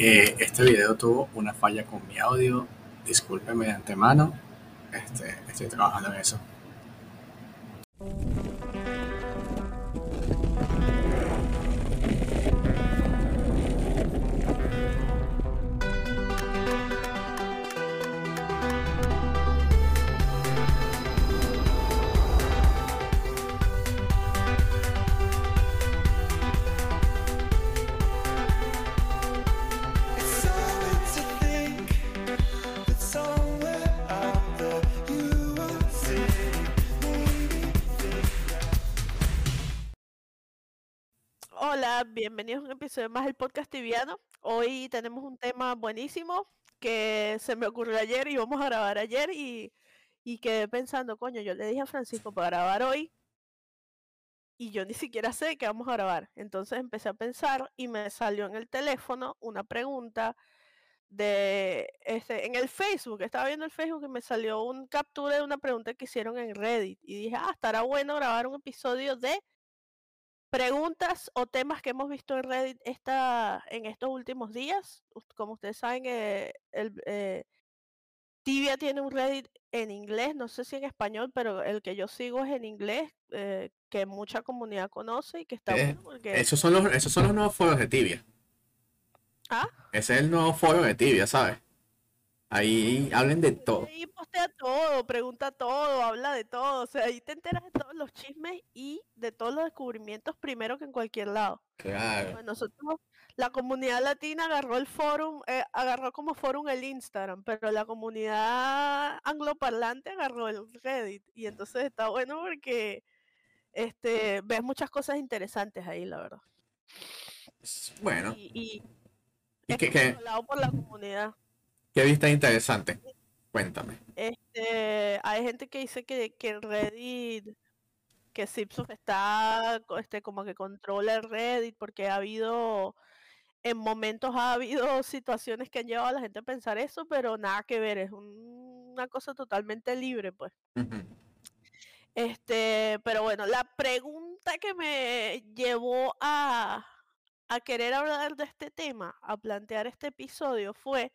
Eh, este video tuvo una falla con mi audio. Discúlpeme de antemano. Este, estoy trabajando en eso. Bienvenidos a un episodio más del podcast tibiano. Hoy tenemos un tema buenísimo que se me ocurrió ayer y vamos a grabar ayer y, y quedé pensando, coño, yo le dije a Francisco para grabar hoy y yo ni siquiera sé qué vamos a grabar. Entonces empecé a pensar y me salió en el teléfono una pregunta de este, en el Facebook, estaba viendo el Facebook y me salió un captura de una pregunta que hicieron en Reddit y dije, ah, estará bueno grabar un episodio de preguntas o temas que hemos visto en Reddit esta, en estos últimos días. Como ustedes saben, eh, el, eh, Tibia tiene un Reddit en inglés, no sé si en español, pero el que yo sigo es en inglés, eh, que mucha comunidad conoce y que está Eh, bueno porque... Esos son los, esos son los nuevos foros de Tibia. Ah, Ese es el nuevo foro de Tibia, ¿sabes? Ahí hablen de todo. ahí postea todo, pregunta todo, habla de todo, o sea, ahí te enteras de todos los chismes y de todos los descubrimientos primero que en cualquier lado. Claro. Bueno, nosotros, la comunidad latina agarró el forum, eh, agarró como forum el Instagram, pero la comunidad angloparlante agarró el Reddit. Y entonces está bueno porque este, ves muchas cosas interesantes ahí, la verdad. Bueno, Y, y ¿y es controlado por la comunidad. Qué vista interesante? Cuéntame. Este, hay gente que dice que, que en Reddit, que Zipsoft está este, como que controla el Reddit porque ha habido, en momentos ha habido situaciones que han llevado a la gente a pensar eso, pero nada que ver, es un- una cosa totalmente libre, pues. Este, pero bueno, la pregunta que me llevó a, a querer hablar de este tema, a plantear este episodio, fue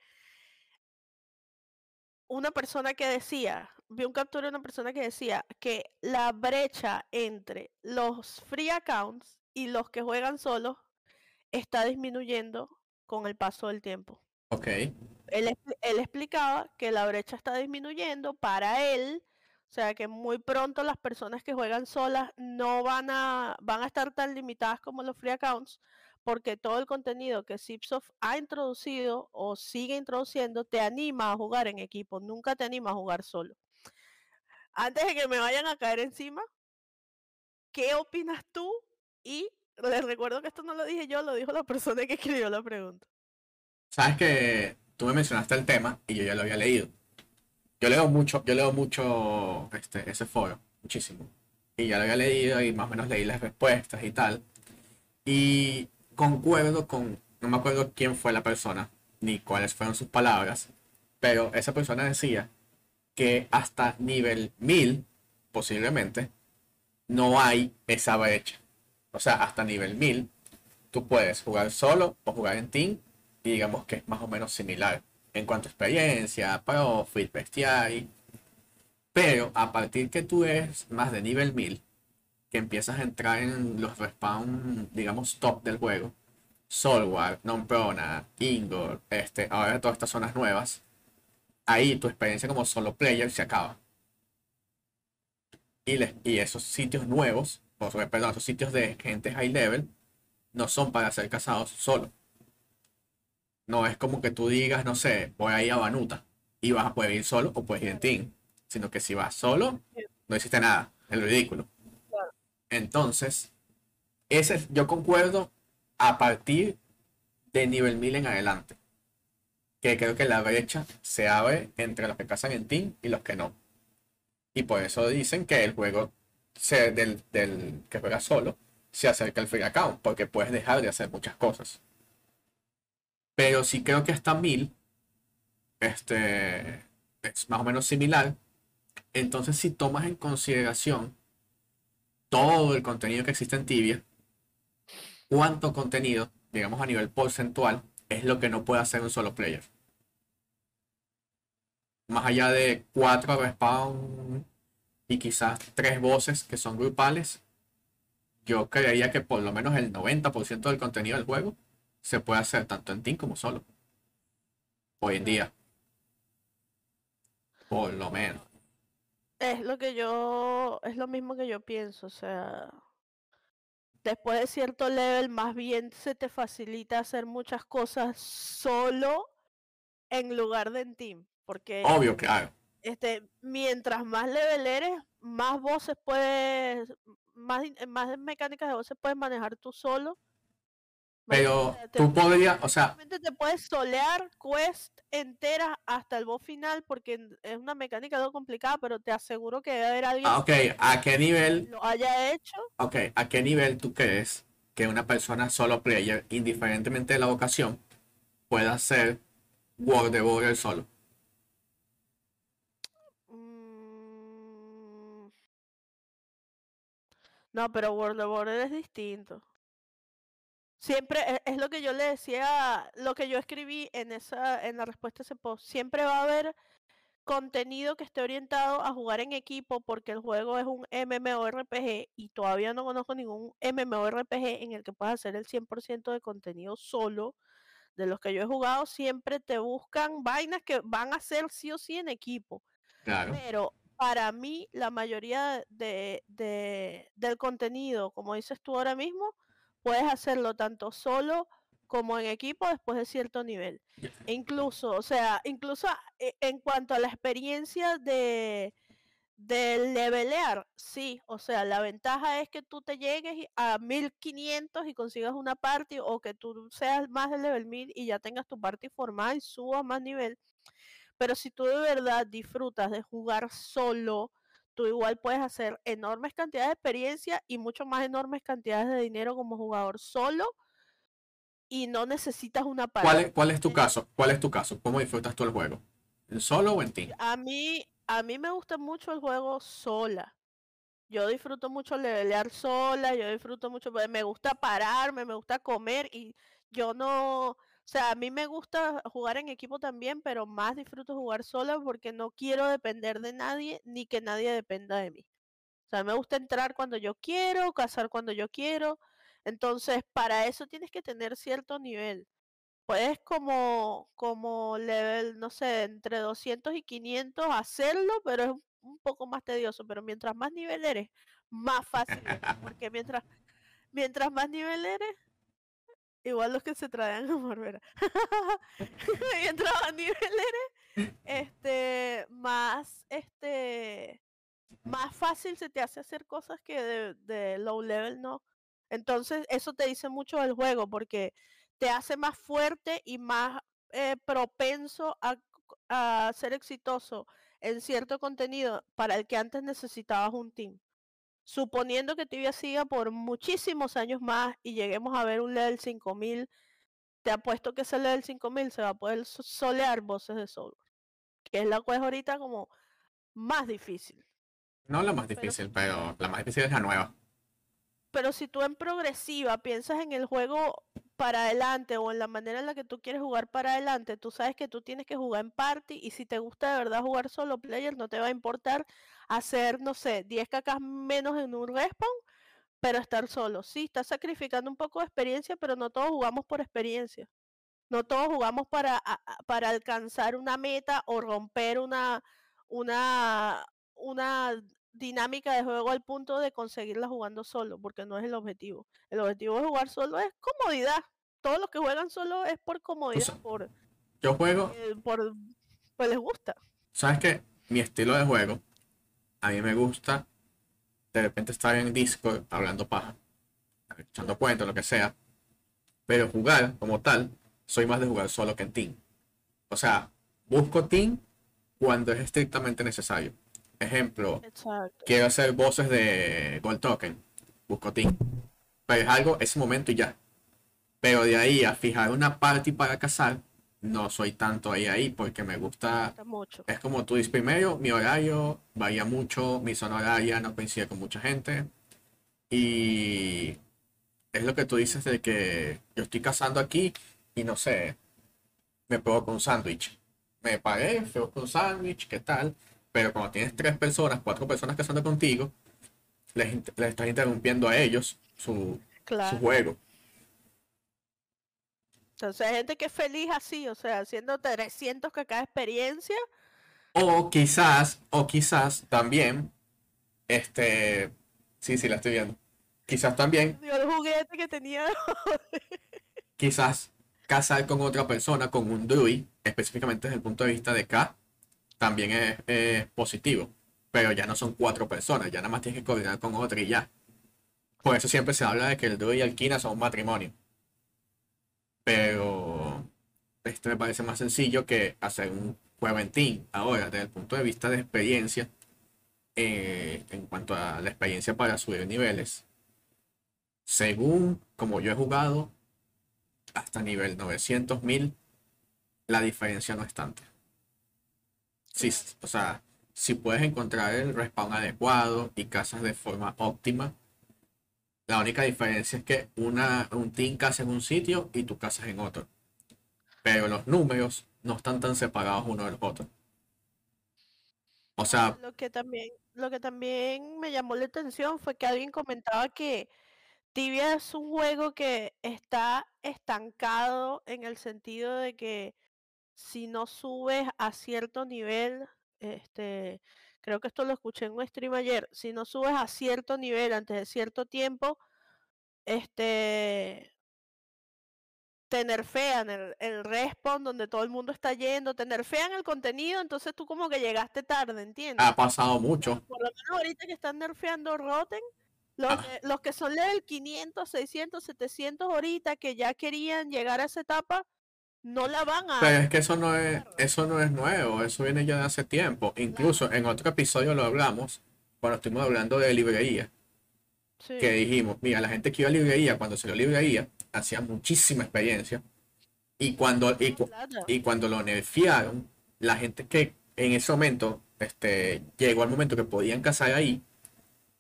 una persona que decía, vi un captura de una persona que decía que la brecha entre los free accounts y los que juegan solos está disminuyendo con el paso del tiempo. Ok. Él, él explicaba que la brecha está disminuyendo para él, o sea que muy pronto las personas que juegan solas no van a, van a estar tan limitadas como los free accounts, porque todo el contenido que Zipsoft ha introducido o sigue introduciendo te anima a jugar en equipo, nunca te anima a jugar solo. Antes de que me vayan a caer encima, ¿qué opinas tú? Y les recuerdo que esto no lo dije yo, lo dijo la persona que escribió la pregunta. Sabes que tú me mencionaste el tema y yo ya lo había leído. Yo leo mucho, yo leo mucho este, ese foro, muchísimo. Y ya lo había leído y más o menos leí las respuestas y tal. Y concuerdo con, no me acuerdo quién fue la persona, ni cuáles fueron sus palabras, pero esa persona decía que hasta nivel 1000, posiblemente, no hay esa brecha. O sea, hasta nivel 1000, tú puedes jugar solo o jugar en team y digamos que es más o menos similar en cuanto a experiencia, profit, bestiary. Pero a partir que tú eres más de nivel 1000, que empiezas a entrar en los respawn, digamos, top del juego, Solwar, Non-Prona, Ingor, este, ahora todas estas zonas nuevas, ahí tu experiencia como solo player se acaba. Y, y esos sitios nuevos, perdón, esos sitios de gente high level, no son para ser cazados solo. No es como que tú digas, no sé, voy a ir a Banuta y vas a poder ir solo o puedes ir en team. Sino que si vas solo, no hiciste nada. Es ridículo. Entonces, ese, es- yo concuerdo a partir de nivel 1000 en adelante. Que creo que la brecha se abre entre los que cazan en team y los que no. Y por eso dicen que el juego se- del, del que juega solo se acerca al free account, porque puedes dejar de hacer muchas cosas. Pero sí creo que hasta 1000 este, es más o menos similar. Entonces, si tomas en consideración todo el contenido que existe en Tibia, cuánto contenido, digamos a nivel porcentual, es lo que no puede hacer un solo player. Más allá de cuatro respawn y quizás tres voces que son grupales, yo creería que por lo menos el 90% del contenido del juego se puede hacer tanto en team como solo. Hoy en día. Por lo menos. Es lo que yo, es lo mismo que yo pienso, o sea, después de cierto level, más bien se te facilita hacer muchas cosas solo en lugar de en team, porque Obvio, claro. este, mientras más level eres, más voces puedes, más, más mecánicas de voces puedes manejar tú solo. Pero te- tú podrías, o sea, Realmente te puedes solear quest enteras hasta el boss final porque es una mecánica algo complicada, pero te aseguro que debe haber alguien ah, ok, ¿a qué nivel, lo haya hecho. ok, a qué nivel tú crees que una persona solo player, indiferentemente de la vocación, pueda hacer World de Border solo? Mm. No, pero World of Border es distinto. Siempre e- es, lo que yo le decía, lo que yo escribí en esa, en la respuesta a ese post. Siempre va a haber contenido que esté orientado a jugar en equipo porque el juego es un MMORPG y todavía no conozco ningún MMORPG en el que puedas hacer el 100% de contenido solo. De los que yo he jugado, siempre te buscan vainas que van a ser sí o sí en equipo. Claro. Pero para mí, la mayoría de, de- del contenido, como dices tú ahora mismo, puedes hacerlo tanto solo como en equipo después de cierto nivel. E incluso, o sea, incluso a- e- en cuanto a la experiencia de, de levelear, sí, o sea, la ventaja es que tú te llegues a 1500 y consigas una party o que tú seas más de level 1000 y ya tengas tu party formada y subas más nivel. Pero si tú de verdad disfrutas de jugar solo, tú igual puedes hacer enormes cantidades de experiencia y mucho más enormes cantidades de dinero como jugador solo y no necesitas una ¿Cuál party. es, cuál es tu caso? ¿Cuál es tu caso? ¿Cómo disfrutas tú el juego? ¿En solo o en team? A mí, a mí me gusta mucho el juego sola. Yo disfruto mucho levelear sola, yo disfruto mucho, pues, me gusta pararme, me gusta comer y yo no, sea, a mí me gusta jugar en equipo también, pero más disfruto jugar sola porque no quiero depender de nadie ni que nadie dependa de mí. O sea, me gusta entrar cuando yo quiero, cazar cuando yo quiero. Entonces, para eso tienes que tener cierto nivel. Puedes como, como level, no sé, entre 200 y 500 hacerlo, pero es un- poco más tedioso. Pero mientras más nivel eres, más fácil es. Porque mientras, mientras más nivel eres, igual los que se traen a más nivel eres, este, más, este, más fácil se te hace hacer cosas que de, low level no. Entonces, eso te dice mucho del juego, porque te hace más fuerte y más eh, propenso a, a ser exitoso en cierto contenido para el que antes necesitabas un team. Suponiendo que Tibia siga por muchísimos años más y lleguemos a ver un level 5000, te apuesto que ese level 5000 se va a poder so- solear voces de Soul, que es la cual es ahorita como más difícil. No la más Pero- difícil, pero la más difícil es la nueva. Pero si tú en progresiva piensas en el juego para adelante o en la manera en la que tú quieres jugar para adelante, tú sabes que tú tienes que jugar en party y si te gusta de verdad jugar solo player, no te va a importar hacer, no sé, 10 cacas menos en un respawn, pero estar solo. Sí, estás sacrificando un poco de experiencia, pero no todos jugamos por experiencia. No todos jugamos para, para alcanzar una meta o romper una, una, una dinámica de juego al punto de conseguirla jugando solo, porque no es el objetivo. El objetivo de jugar solo es comodidad. Todos los que juegan solo es por comodidad, por, Yo juego, eh, por, pues les gusta. ¿sabes qué? Mi estilo de juego, a mí me gusta de repente estar en Discord hablando paja, echando cuentos, lo que sea, pero jugar como tal, soy más de jugar solo que en team. O sea, busco team cuando es estrictamente necesario. Ejemplo, Exacto. quiero hacer voces de Gold Token, busco team. Pero es algo, ese momento y ya. Pero de ahí a fijar una party para cazar, no soy tanto ahí ahí porque me gusta gusta mucho. es como tú dices, primero, mi horario varía mucho, mi zona horaria no coincide con mucha gente. Y es lo que tú dices de que yo estoy cazando aquí y no sé, me provoca un sándwich. Me pagué, fui buscar un sándwich, ¿qué tal? Pero cuando tienes tres personas, cuatro personas que son contigo, les, les estás interrumpiendo a ellos su, su juego. Entonces hay gente que es feliz así, o sea, haciendo 300 que cada experiencia. O quizás, o quizás también, este, sí, sí, la estoy viendo. Quizás también, Digo, el juguete que tenía. quizás casar con otra persona, con un druid, específicamente desde el punto de vista de K, también es, positivo. Pero ya no son cuatro personas, ya nada más tienes que coordinar con otra y ya. Por eso siempre se habla de que el druid y el Kina son un matrimonio. Pero esto me parece más sencillo que hacer un juego en team. Ahora, desde el punto de vista de experiencia, eh, en cuanto a la experiencia para subir niveles, según como yo he jugado, hasta nivel 900.000, la diferencia no es tanta. Sí, s- o sea, si puedes encontrar el respawn adecuado y casas de forma óptima, la única diferencia es que una, un team casa en un sitio y tú casas en otro. Pero los números no están tan separados uno del otro. O sea, Lo que también, lo que también me llamó la atención fue que alguien comentaba que Tibia es un juego que está estancado en el sentido de que si no subes a cierto nivel, este, creo que esto lo escuché en un stream ayer, si no subes a cierto nivel antes de cierto tiempo, este, te nerfean el, el respawn donde todo el mundo está yendo, te nerfean el contenido, entonces tú como que llegaste tarde, ¿entiendes? ha pasado mucho. Por lo menos ahorita que están nerfeando Rotten, los, Ah. los que son level 500, 600, 700 ahorita que ya querían llegar a esa etapa, no la van a... Pero es que eso no es, eso no es nuevo, eso viene ya de hace tiempo. Incluso en otro episodio lo hablamos, cuando estuvimos hablando de librería, Sí, que dijimos, mira, la gente que iba a librería, cuando salió librería, hacía muchísima experiencia. Y cuando, y cuando lo nerfearon, la gente que en ese momento este, llegó al momento que podían cazar ahí,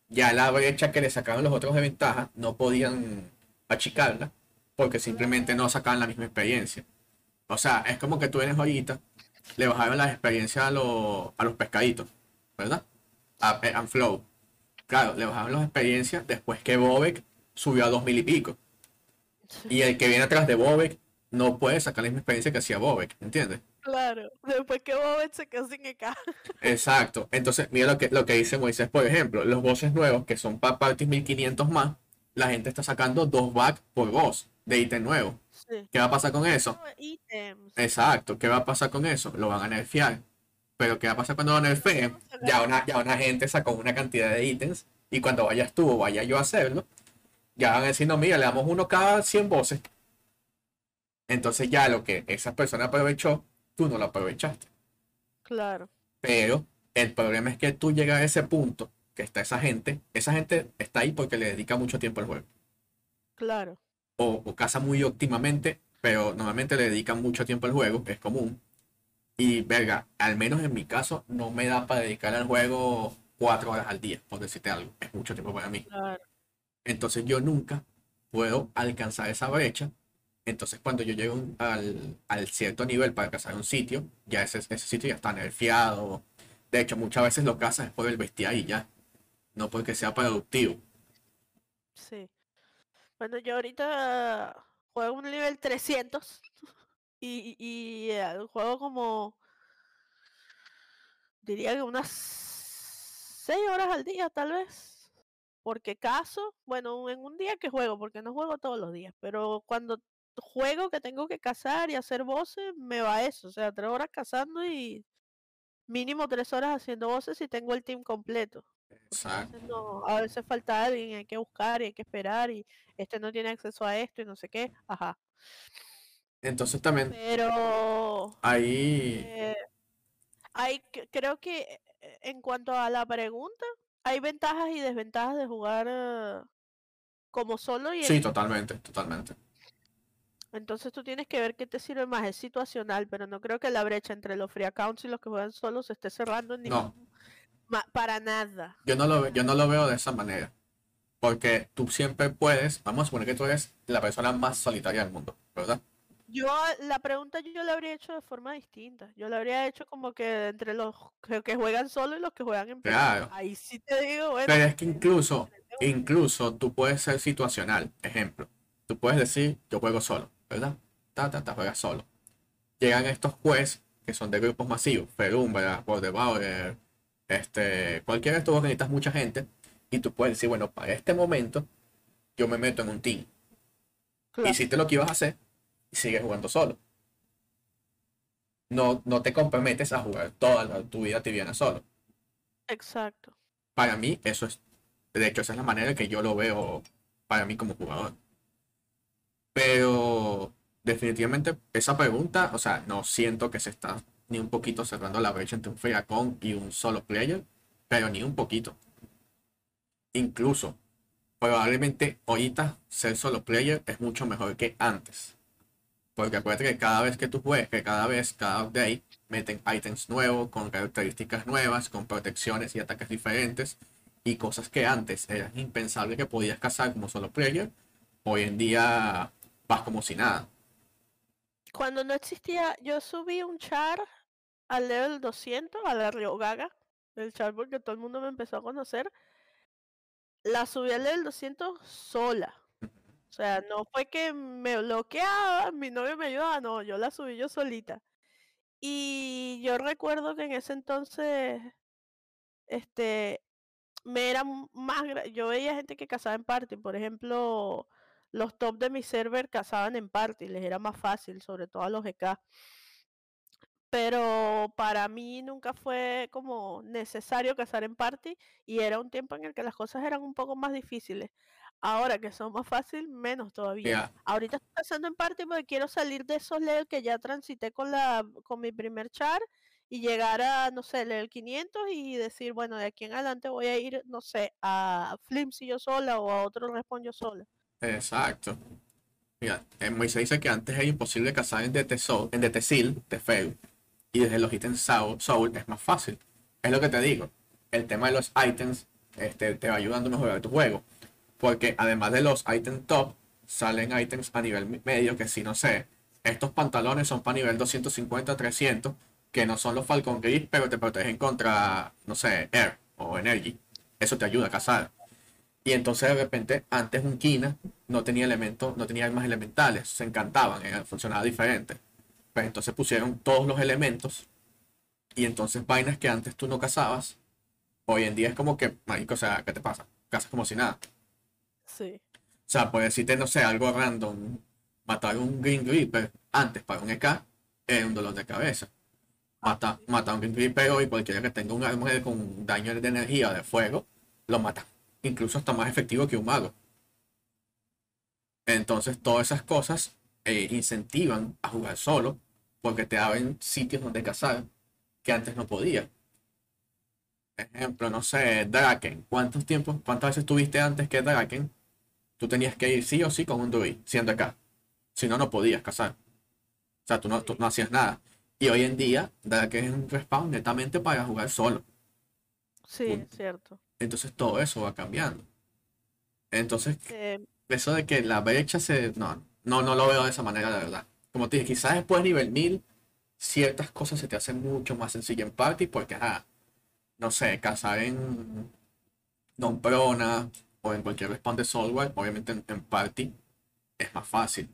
ya la brecha que le sacaron los otros de ventaja no podían achicarla porque simplemente no sacaban la misma experiencia. O sea, es como que tú eres ahorita, le bajaron las experiencias a, los a los pescaditos, ¿verdad? A, Pe- a Flow. Claro, le bajaron las experiencias después que Bobek subió a dos mil y pico. Y el que viene atrás de Bobek no puede sacar la misma experiencia que hacía Bobek, ¿entiendes? Claro, después que Bobet se quedó sin EK. Exacto. Entonces, mira lo que, lo que dice Moisés, por ejemplo, los bosses nuevos, que son para parties 1500 más, la gente está sacando dos back por boss de ítem nuevo. Sí. ¿Qué va a pasar con eso? Ítems. Exacto. ¿Qué va a pasar con eso? Lo van a nerfear. Pero ¿qué va a pasar cuando lo nerfeen? Ya una, ya una gente sacó una cantidad de ítems y cuando vayas tú o vaya yo a hacerlo, ya van a decir, no, mira, le damos uno cada 100 voces. Entonces ya lo que esa persona aprovechó, tú no lo aprovechaste. Claro, Pero el problema es que tú llegas a ese punto que está esa gente, esa gente está ahí porque le dedica mucho tiempo al juego. claro. O, o caza muy óptimamente, pero normalmente le dedican mucho tiempo al juego, es común. Y verga, al menos en mi caso, no me da para dedicar al juego cuatro horas al día, por decirte algo. Es mucho tiempo para mí. Entonces yo nunca puedo alcanzar esa brecha. Entonces cuando yo llego al, al cierto nivel para cazar un sitio, ya ese, ese sitio ya está nerfeado. De hecho, muchas veces lo cazas es por el bestial y ya. No porque sea productivo. sí. Bueno, yo ahorita juego un nivel 300 y, y eh, juego como, diría que unas 6 horas al día tal vez. Porque caso, bueno, en un día que juego, porque no juego todos los días, pero cuando juego que tengo que cazar y hacer voces, me va eso, o sea, 3 horas cazando y mínimo 3 horas haciendo voces si tengo el team completo. A veces no- a veces falta alguien, hay que buscar y hay que esperar y este no tiene acceso a esto y no sé qué, ajá. Entonces también Pero ahí, eh, hay, creo que eh, en cuanto a la pregunta, hay ventajas y desventajas de jugar como solo y sí, equipo. totalmente, totalmente. Entonces tú tienes que ver qué te sirve más, es situacional, pero no creo que la brecha entre los free accounts y los que juegan solos se esté cerrando en No. ningún- ma- para nada. Yo no lo, yo no lo veo de esa manera. Porque tú siempre puedes, vamos a suponer que tú eres la persona más solitaria del mundo, ¿verdad? Yo la pregunta yo la habría hecho de forma distinta. Yo la habría hecho como que entre los que, juegan solo y los que juegan en. Claro. Ahí sí te digo, bueno. Pero es que incluso, incluso tú puedes ser situacional. Ejemplo, tú puedes decir, yo juego solo, ¿verdad? Ta, ta, ta, juegas solo. Llegan estos jueces que son de grupos masivos, Ferumbra, Bauer, este, cualquiera de estos necesitas mucha gente, y tú puedes decir, bueno, para este momento, yo me meto en un team. Claro, Hiciste lo que ibas a hacer y sigues jugando solo. No, no te comprometes a jugar toda la- tu vida tibiana solo. exacto. Para mí, eso es, de hecho, esa es la manera en que yo lo veo para mí como jugador. Pero definitivamente esa pregunta, o sea, no siento que se está ni un poquito cerrando la brecha entre un Fragacon y un solo player, pero ni un poquito. Incluso, probablemente ahorita ser solo player es mucho mejor que antes. Porque acuérdate que cada vez que tú juegas, que cada vez, cada update, meten ítems nuevos, con características nuevas, con protecciones y ataques diferentes, y cosas que antes eran impensable que podías cazar como solo player, hoy en día vas como si nada. Cuando no existía, yo subí un char al level 200, a la Ryogaga, el char porque todo el mundo me empezó a conocer. La subí al level 200 sola. O sea, no fue que me bloqueaba, mi novio me ayudaba, no, yo la subí yo solita. Y yo recuerdo que en ese entonces, este, me era más, yo veía gente que cazaba en party, por ejemplo, los top de mi server cazaban en party, les era más fácil, sobre todo a los GK. Pero para mí nunca fue como necesario cazar en party y era un tiempo en el que las cosas eran un poco más difíciles. Ahora que son más fácil, menos todavía. Ahorita estoy cazando en party porque quiero salir de esos levels que ya transité con la con mi primer char y llegar a, no sé, level 500 y decir, bueno, de aquí en adelante voy a ir, no sé, a Flimsy yo sola o a otro respawn yo sola. Exacto. Mira, en Moisés dice que antes era imposible cazar en DT Soul, en DT Seal, de Feu, y desde los ítems Soul, Soul es más fácil. Es lo que te digo. El tema de los ítems este, te va ayudando a mejorar tu juego. Porque además de los ítems top, salen ítems a nivel me- medio que si no sé, estos pantalones son para nivel 250, 300, que no son los Falcon Gris, pero te protegen contra, no sé, Air o Energy. Eso te ayuda a cazar. Y entonces de repente, antes un Kina no tenía elementos, no tenía armas elementales, se encantaban, era- funcionaba diferente. Pero entonces pusieron todos los elementos y entonces vainas que antes tú no cazabas, hoy en día es como que, marico, o sea, ¿qué te pasa? Cazas como si nada. Sí. O sea, puedes decirte, no sé, algo random, matar un Green Reaper antes para un EK era un dolor de cabeza. Mata, mata a un Green Reaper hoy, cualquiera que tenga un arma con daño de energía o de fuego, lo mata. Incluso está más efectivo que un mago. Entonces, todas esas cosas eh, incentivan a jugar solo, porque te abren sitios donde cazar que antes no podía. Ejemplo, no sé, Draken. ¿Cuántos tiempos, cuántas veces tuviste antes que Draken? Tú tenías que ir sí o sí con un druid, siendo acá. Si no, no podías cazar. O sea, tú no, tú no hacías nada. Y hoy en día, Draken es un respawn netamente para jugar solo. Sí, es cierto. Entonces todo eso va cambiando. Entonces, Eh, eso de que la brecha se... No, no, no lo veo de esa manera, la verdad. Como te dije, quizás después de nivel 1000, ciertas cosas se te hacen mucho más sencillas en party porque, ajá, no sé, cazar en Don Prona o en cualquier respawn de software, obviamente en, party es más fácil.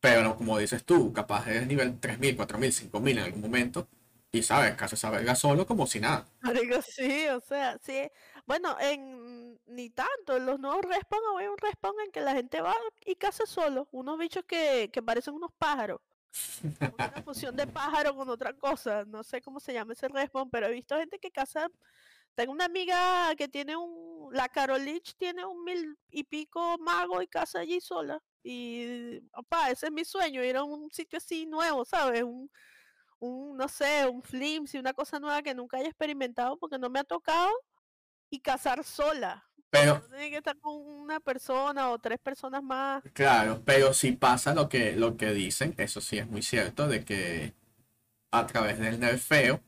Pero como dices tú, capaz eres nivel 3000, 4000, 5000 en algún momento y sabes, cazas esa verga solo como si nada. marico, sí, o sea, sí. Bueno, en ni tanto, en los nuevos respawn hay un respawn en que la gente va y caza solo, unos bichos que, que parecen unos pájaros. Una fusión de pájaro con otra cosa, no sé cómo se llama ese respawn, pero he visto gente que caza. Tengo una amiga que tiene un, la Carolich tiene un mil y pico mago y caza allí sola. Y, papá, ese es mi sueño, ir a un sitio así nuevo, ¿sabes? Un, un, no sé, un flimsy, una cosa nueva que nunca haya experimentado porque no me ha tocado y cazar sola. Pero, No tiene que estar con una persona o tres personas más. Claro, pero si pasa lo que, lo que dicen, eso sí es muy cierto, de que a través del nerfeo,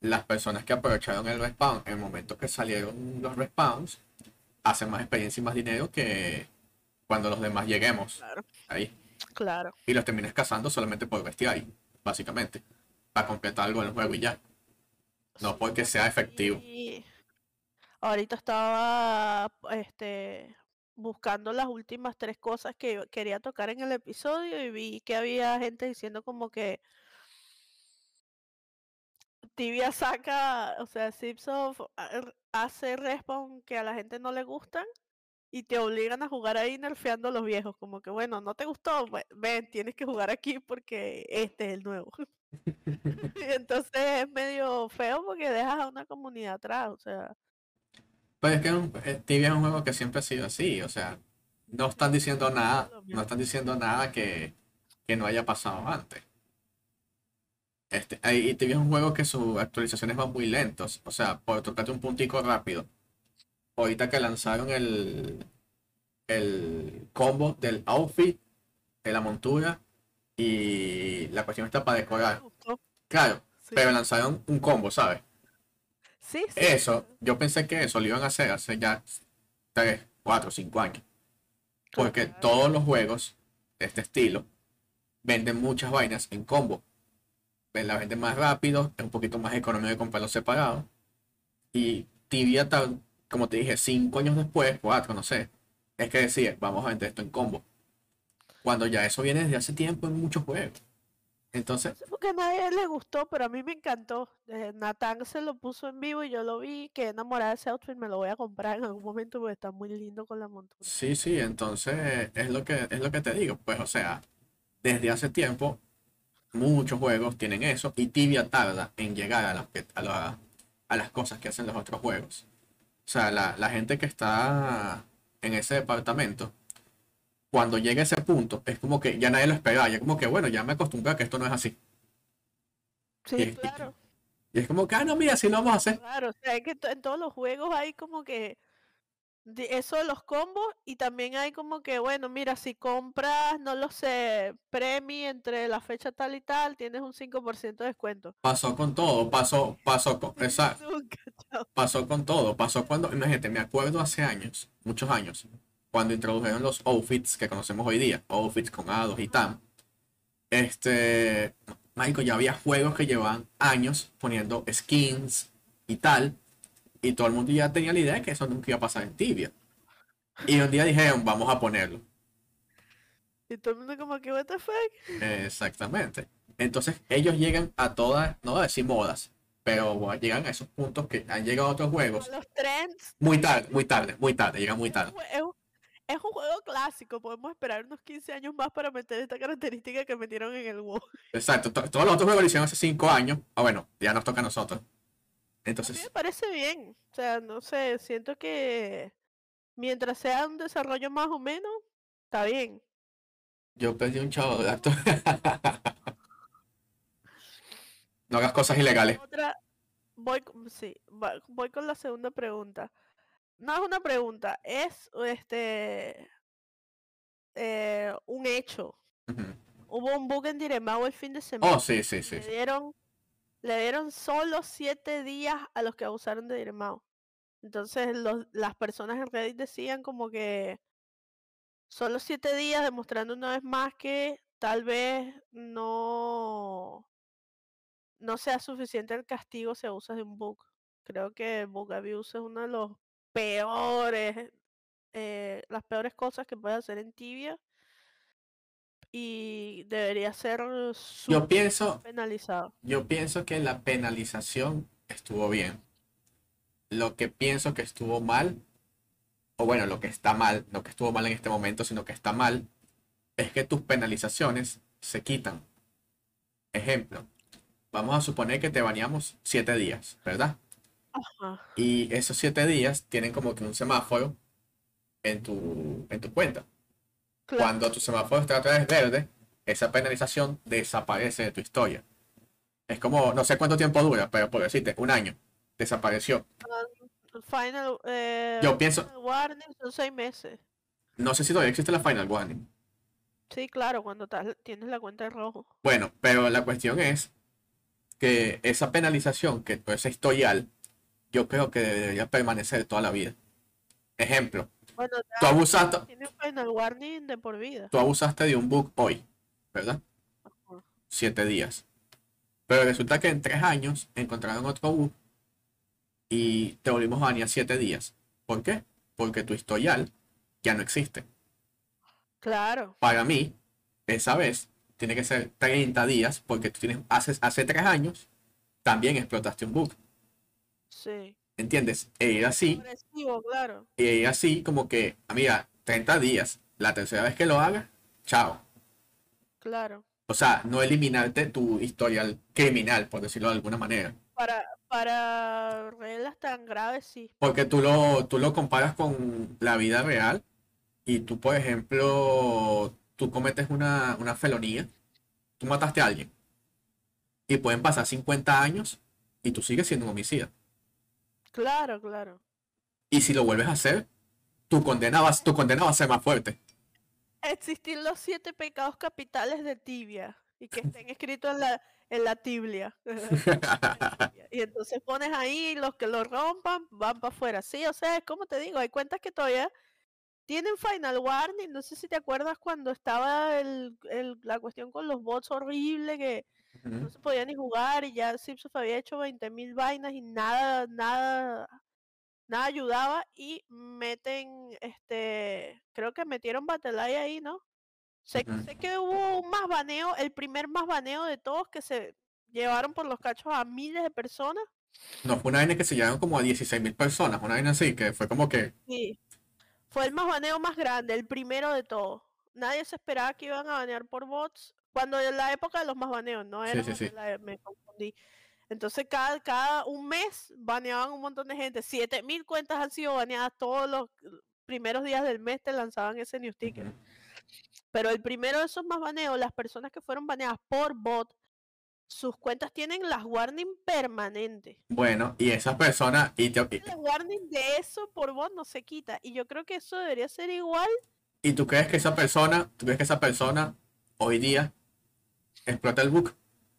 las personas que aprovecharon el respawn en el momento que salieron los respawns, hacen más experiencia y más dinero que cuando los demás lleguemos Claro. ahí. Claro. y los termines cazando solamente por bestiario, básicamente, para completar algo en el juego y ya. No porque por sea efectivo. Ahorita estaba este buscando las últimas tres cosas que quería tocar en el episodio y vi que había gente diciendo como que Tibia saca, o sea, Zipsoft hace respawn que a la gente no le gustan y te obligan a jugar ahí nerfeando a los viejos, como que bueno, no te gustó, ven, tienes que jugar aquí porque este es el nuevo. Y Entonces es medio feo porque dejas a una comunidad atrás, o sea, Pero es que un- eh, Tibia es un juego que siempre ha sido así, o sea, no están diciendo nada, no están diciendo nada que, que no haya pasado antes. Este, y Tibia es un juego que sus actualizaciones van muy lentos, o sea, por tocarte un puntico rápido. Ahorita que lanzaron el, el combo del outfit, de la montura y la cuestión está para decorar. Claro, Sí. pero lanzaron un combo, ¿sabes? Sí, sí, Eso, yo pensé que eso lo iban a hacer hace ya 3, 4, 5 años. Porque claro. todos los juegos de este estilo venden muchas vainas en combo. Ven- La venden más rápido, es un poquito más económico de comprarlos separados. Y Tibia, tal, como te dije, 5 años después, 4, no sé, es que decía, vamos a vender esto en combo. Cuando ya eso viene desde hace tiempo en muchos juegos. Entonces, No sé por qué a nadie le gustó, pero a mí me encantó. Eh, se lo puso en vivo y yo lo vi, que enamorada de ese outfit, me lo voy a comprar en algún momento porque está muy lindo con la montura. Sí, sí, entonces es lo que es lo que te digo, pues o sea, desde hace tiempo muchos juegos tienen eso y Tibia tarda en llegar a las a, la- a las cosas que hacen los otros juegos. O sea, la, la gente que está en ese departamento, cuando llega ese punto, es como que ya nadie lo espera, ya como que bueno, ya me acostumbré a que esto no es así. Sí, y- claro, Y es como que, ah, no, mira, así lo vamos a hacer. claro. O sea, es que en todos los juegos hay como que de- eso de los combos y también hay como que, bueno, mira, si compras, no lo sé, Premi entre la fecha tal y tal, tienes un 5% de descuento. Pasó con todo, pasó, pasó con, chao. pasó con todo, pasó cuando, imagínate, me acuerdo hace años, muchos años, cuando introdujeron los outfits que conocemos hoy día, outfits con A2 y TAM. Este, Michael, ya había juegos que llevaban años poniendo skins y tal, y todo el mundo ya tenía la idea de que eso nunca iba a pasar en Tibia. Y un día dijeron, vamos a ponerlo. Y todo el mundo como que, what the fuck? Exactamente. Entonces ellos llegan a todas, no voy a decir modas, pero bueno, llegan a esos puntos que han llegado otros juegos A los trends muy tarde, muy tarde, muy tarde, llegan muy tarde. Es un, es un juego clásico, podemos esperar unos 15 años más para meter esta característica que metieron en el WoW. Exacto, to- todos los otros juegos lo hicieron hace 5 años. Ah, bueno, ya nos toca a nosotros. A mí me Entonces, parece bien, o sea, no sé, siento que mientras sea un desarrollo más o menos, está bien. yo perdí un chavo de datos. No hagas cosas ilegales. Otra, voy, sí, voy con la segunda pregunta. No es una pregunta, es este eh, un hecho. Hubo un bug en Diremao el fin de semana. Oh, sí, sí, sí. le dieron le dieron solo siete días a los que abusaron de Diremao. Entonces los, las personas en Reddit decían como que solo siete días demostrando una vez más que tal vez no no sea suficiente el castigo si abusas de un bug. Creo que bug abuse es uno de los peores eh, las peores cosas que puedes hacer en Tibia y debería ser Yo pienso, penalizado. yo pienso que la penalización estuvo bien. Lo que pienso que estuvo mal, o bueno, lo que está mal, no que estuvo mal en este momento, sino que está mal, es que tus penalizaciones se quitan. Ejemplo, vamos a suponer que te baneamos 7 días, ¿verdad? Ajá. Y esos 7 días tienen como que un semáforo en tu, en tu cuenta. Claro. Cuando tu semáforo está otra vez verde, esa penalización desaparece de tu historia. Es como, no sé cuánto tiempo dura, pero por decirte, un año, desapareció. Final, eh, Yo pienso- final warning son seis meses. No sé si todavía existe la Final Warning. Sí, claro, cuando tienes la cuenta en rojo. Bueno, pero la cuestión es que esa penalización, que ese historial, yo creo que debería permanecer toda la vida. Ejemplo, Bueno, tú abusaste, tiene final warning de por vida. tú abusaste de un bug hoy, ¿verdad? Siete días. Pero resulta que en tres años encontraron otro bug y te volvimos a banear siete días. ¿Por qué? Porque tu historial ya no existe. Claro, Para mí, esa vez, tiene que ser 30 días porque tú tienes, hace, hace tres años también explotaste un bug. Sí. ¿Entiendes? E ir así, Agresivo, claro. e ir así como que, amiga, 30 días, la tercera vez que lo hagas, chao. Claro. O sea, no eliminarte tu historial criminal, por decirlo de alguna manera. Para, para reglas tan graves, sí. Porque tú lo, tú lo comparas con la vida real y tú, por ejemplo, tú cometes una, una felonía, tú mataste a alguien y pueden pasar 50 años y tú sigues siendo un homicida. Claro, claro. Y si lo vuelves a hacer, tu condena va, tu condena va a ser más fuerte. Existir los siete pecados capitales de tibia y que estén escritos en la, en la tibia. y entonces pones ahí los que lo rompan van para afuera. Sí, o sea, es como te digo, hay cuentas que todavía tienen final warning. No sé si te acuerdas cuando estaba el, el- la cuestión con los bots horrible que no se podía ni jugar y ya Zipsoft había hecho 20.000 vainas y nada, nada, nada ayudaba y meten, este, creo que metieron Battle.ai ahí, ¿no? Sé, sé que hubo un más baneo, el primer más baneo de todos que se llevaron por los cachos a miles de personas. No fue una vaina que se llegaron como a 16.000 personas, una vaina así, que fue como que, Sí. Fue el más baneo más grande, el primero de todos. Nadie se esperaba que iban a banear por bots. Cuando en la época de los más baneos, no Sí, era sí, sí. la- me confundí. Entonces cada, cada un mes baneaban un montón de gente. 7000 cuentas han sido baneadas todos los primeros días del mes te lanzaban ese news ticket. Pero el primero de esos más baneos, las personas que fueron baneadas por bot, sus cuentas tienen las warning permanentes. bueno, y esas personas, y, te- El warning de eso por bot no se quita. Y yo creo que eso debería ser igual. y tú crees que esa persona, tú crees que esa persona hoy día explota el bug,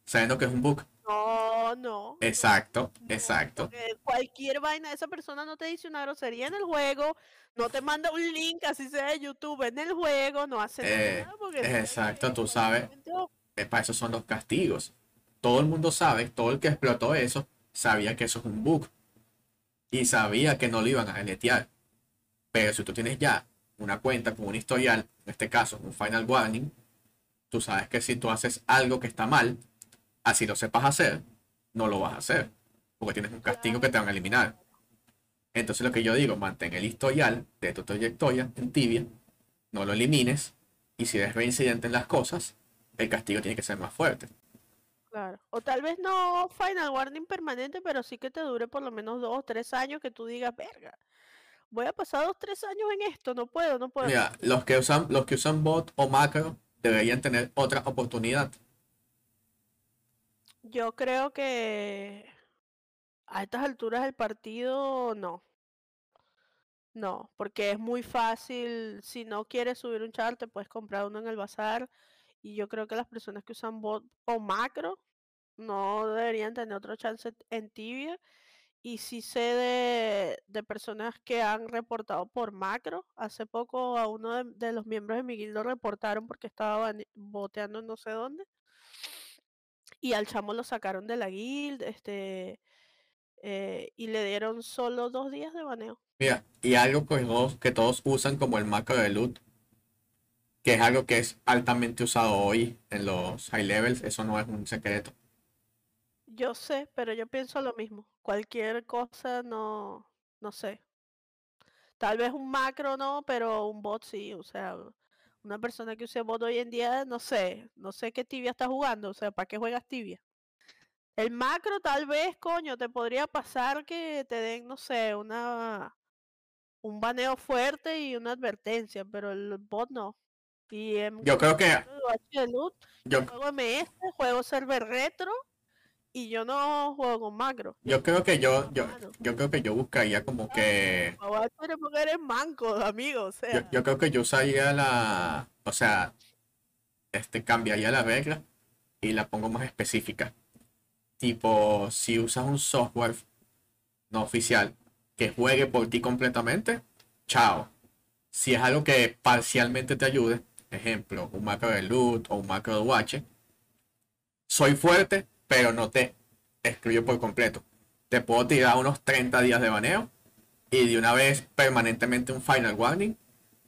sabiendo que es un bug. No, no. Exacto, no, exacto. cualquier vaina, esa persona no te dice una grosería en el juego, no te manda un link, así sea de YouTube, en el juego, no hace Eh, nada. Porque exacto, tú sabes. Eh, para eso son los castigos. Todo el mundo sabe, todo el que explotó eso, sabía que eso es un bug. Y sabía que no lo iban a deletear. Pero si tú tienes ya una cuenta con un historial, en este caso un final warning, tú sabes que si tú haces algo que está mal, así lo sepas hacer, no lo vas a hacer. Porque tienes un castigo que te van a eliminar. Entonces lo que yo digo, mantén el historial de tu trayectoria en tibia, no lo elimines, y si eres reincidente en las cosas, el castigo tiene que ser más fuerte. Claro. O tal vez no final warning permanente, pero sí que te dure por lo menos dos o tres años que tú digas, verga, voy a pasar dos tres años en esto, no puedo, no puedo. Mira, los que usan, los que usan bot o macro deberían tener otra oportunidad. Yo creo que a estas alturas del partido no. No, porque es muy fácil, si no quieres subir un char, te puedes comprar uno en el bazar. Y yo creo que las personas que usan bot o macro no deberían tener otro chance en tibia. Y sí sé de, de personas que han reportado por macro. Hace poco a uno de, de los miembros de mi guild lo reportaron porque estaba boteando no sé dónde. Y al chamo lo sacaron de la guild, este, eh, y le dieron solo dos días de baneo. Mira, y algo que todos, que todos usan como el macro de loot, que es algo que es altamente usado hoy en los high levels, eso no es un secreto. Yo sé, pero yo pienso lo mismo. Cualquier cosa no, no sé. Tal vez un macro no, pero un bot sí. O sea, una persona que use bot hoy en día, no sé, no sé qué tibia está jugando. O sea, ¿para qué juegas tibia? El macro tal vez, coño, te podría pasar que te den, no sé, una un baneo fuerte y una advertencia, pero el bot no. Y en Yo creo que, de loot, yo, juego MS, juego server retro y yo no juego con macro. yo creo que yo, yo, yo creo que yo buscaría como que, porque eres manco, amigo, yo, yo creo que yo usaría la, o sea, este, cambiaría la regla y la pongo más específica. Tipo, si usas un software no oficial que juegue por ti completamente, chao. Si es algo que parcialmente te ayude, ejemplo, un macro de loot o un macro de watch, soy fuerte, pero no te excluyo por completo. Te puedo tirar unos 30 días de baneo y de una vez permanentemente un final warning.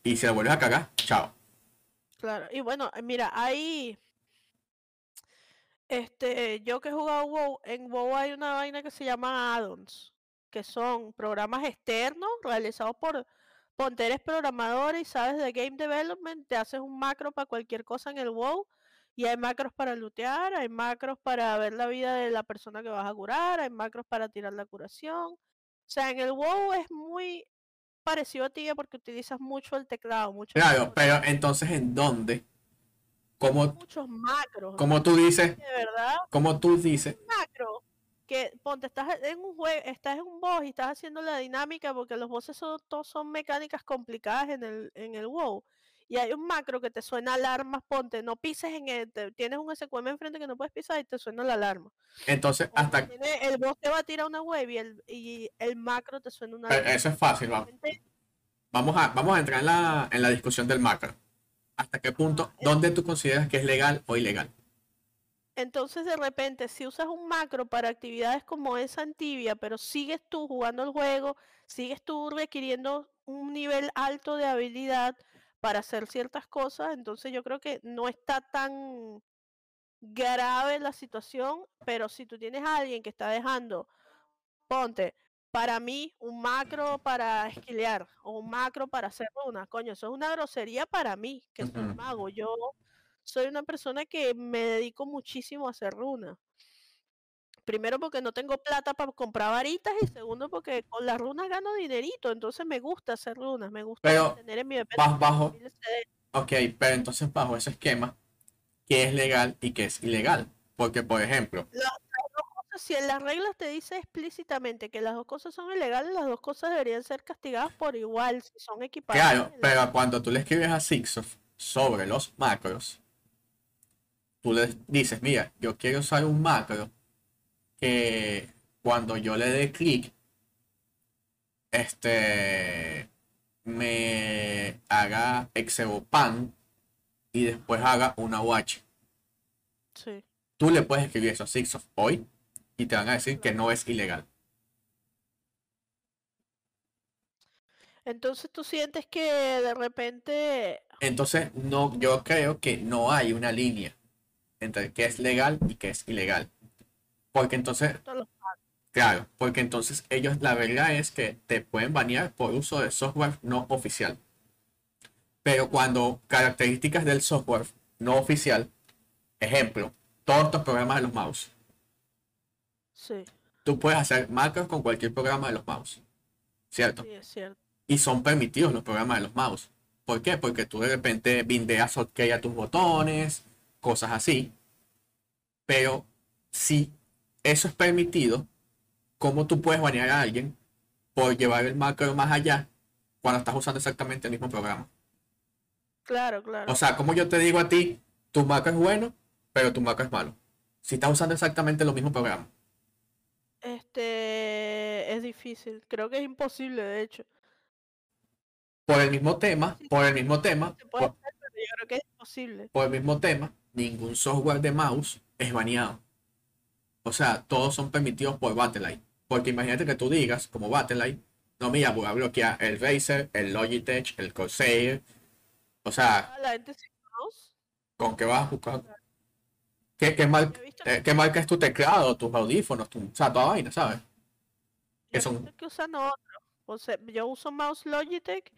Y si vuelves a cagar, chao. Claro, y bueno, mira, hay. Este, yo que he jugado WoW, en WoW hay una vaina que se llama add-ons, que son programas externos realizados por. Ponte, eres programador y sabes de game development, te haces un macro para cualquier cosa en el WoW, y hay macros para lootear, hay macros para ver la vida de la persona que vas a curar, hay macros para tirar la curación. O sea, en el WoW es muy parecido a ti porque utilizas mucho el teclado, mucho Claro, pero entonces, ¿en dónde? Como, muchos macros. como tú dices, De verdad, como tú dices, macro. Que ponte, estás en un juego, estás en un boss y estás haciendo la dinámica porque los bosses son, todos son mecánicas complicadas en el, en el WoW. Y hay un macro que te suena alarmas, ponte, no pises en el, te- tienes un SQM enfrente que no puedes pisar y te suena la alarma. entonces, O hasta tiene- el boss te va a tirar una wave y el, y el macro te suena una alarma. eso es fácil, vamos. Vamos a, vamos a entrar en la, en la discusión del macro. ¿Hasta qué punto, dónde tú consideras que es legal o ilegal? Entonces, de repente, si usas un macro para actividades como esa en Tibia, pero sigues tú jugando el juego, sigues tú requiriendo un nivel alto de habilidad para hacer ciertas cosas, entonces yo creo que no está tan grave la situación, pero si tú tienes a alguien que está dejando, ponte, para mí, un macro para esquilear o un macro para hacer runas, coño, eso es una grosería para mí, que soy mago. Yo soy una persona que me dedico muchísimo a hacer runas. Primero porque no tengo plata para comprar varitas y segundo porque con las runas gano dinerito, entonces me gusta hacer runas, me gusta Pero tener en mi bajo, 1000 CD. ok, pero entonces bajo ese esquema, ¿qué es legal y qué es ilegal? Porque, por ejemplo, Las dos cosas, si en las reglas te dice explícitamente que las dos cosas son ilegales, las dos cosas deberían ser castigadas por igual, si son equiparables. claro, la- pero cuando tú le escribes a Sixof sobre los macros, tú le dices, mira, yo quiero usar un macro que cuando yo le dé clic, este, me haga exevopan y después haga una watch. Sí. Tú le puedes escribir eso a Sixof hoy y te van a decir que no es ilegal. Entonces tú sientes que de repente Entonces, no, yo creo que no hay una línea entre qué es legal y qué es ilegal. Porque entonces, claro, porque entonces ellos, la verdad es que te pueden banear por uso de software no oficial. Pero cuando características del software no oficial, ejemplo, todos estos programas de los mouse, sí, tú puedes hacer macros con cualquier programa de los mouse, ¿cierto? sí, es cierto. y son permitidos los programas de los mouse. ¿Por qué? Porque tú de repente bindeas OK a tus botones, cosas así. Pero si eso es permitido, ¿cómo tú puedes banear a alguien por llevar el macro más allá cuando estás usando exactamente el mismo programa? Claro, claro. O sea, como yo te digo a ti, tu macro es bueno, pero tu macro es malo. Si estás usando exactamente los mismos programas. Este es difícil, creo que es imposible, de hecho. Por el mismo tema, por el mismo tema, por- hacer, pero yo creo que es imposible. por el mismo tema, ningún software de mouse es baneado. O sea, todos son permitidos por Battleline. Porque imagínate que tú digas, como Battleline, no, mira, voy a bloquear el Razer, el Logitech, el Corsair. O sea, Ah, La gente sin mouse, ¿con qué vas a buscar? ¿Qué, qué, mar- eh, qué marca es tu teclado, tus audífonos, tu, o sea, toda vaina, ¿sabes? que son- visto que usan otro. O sea, yo uso mouse Logitech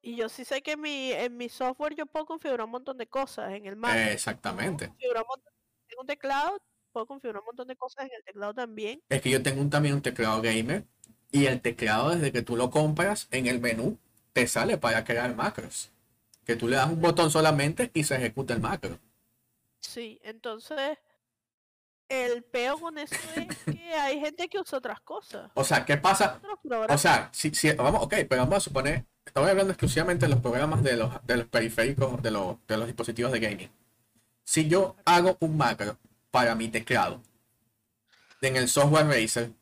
y yo sí sé que en mi, en mi software yo puedo configurar un montón de cosas en el Mac. Exactamente. Configurar un montón- Tengo un teclado, puedo configurar un montón de cosas en el teclado también. Es que yo tengo un- también un teclado gamer y el teclado desde que tú lo compras en el menú te sale para crear macros. Que tú le das un botón solamente y se ejecuta el macro. Sí, entonces el peo con eso es que hay gente que usa otras cosas. O sea, ¿qué pasa? O sea, si, si- vamos, ok, pero vamos a suponer, estamos hablando exclusivamente de los programas de los, de los periféricos, de los, de los dispositivos de gaming. Si yo hago un macro para mi teclado en el software Razer,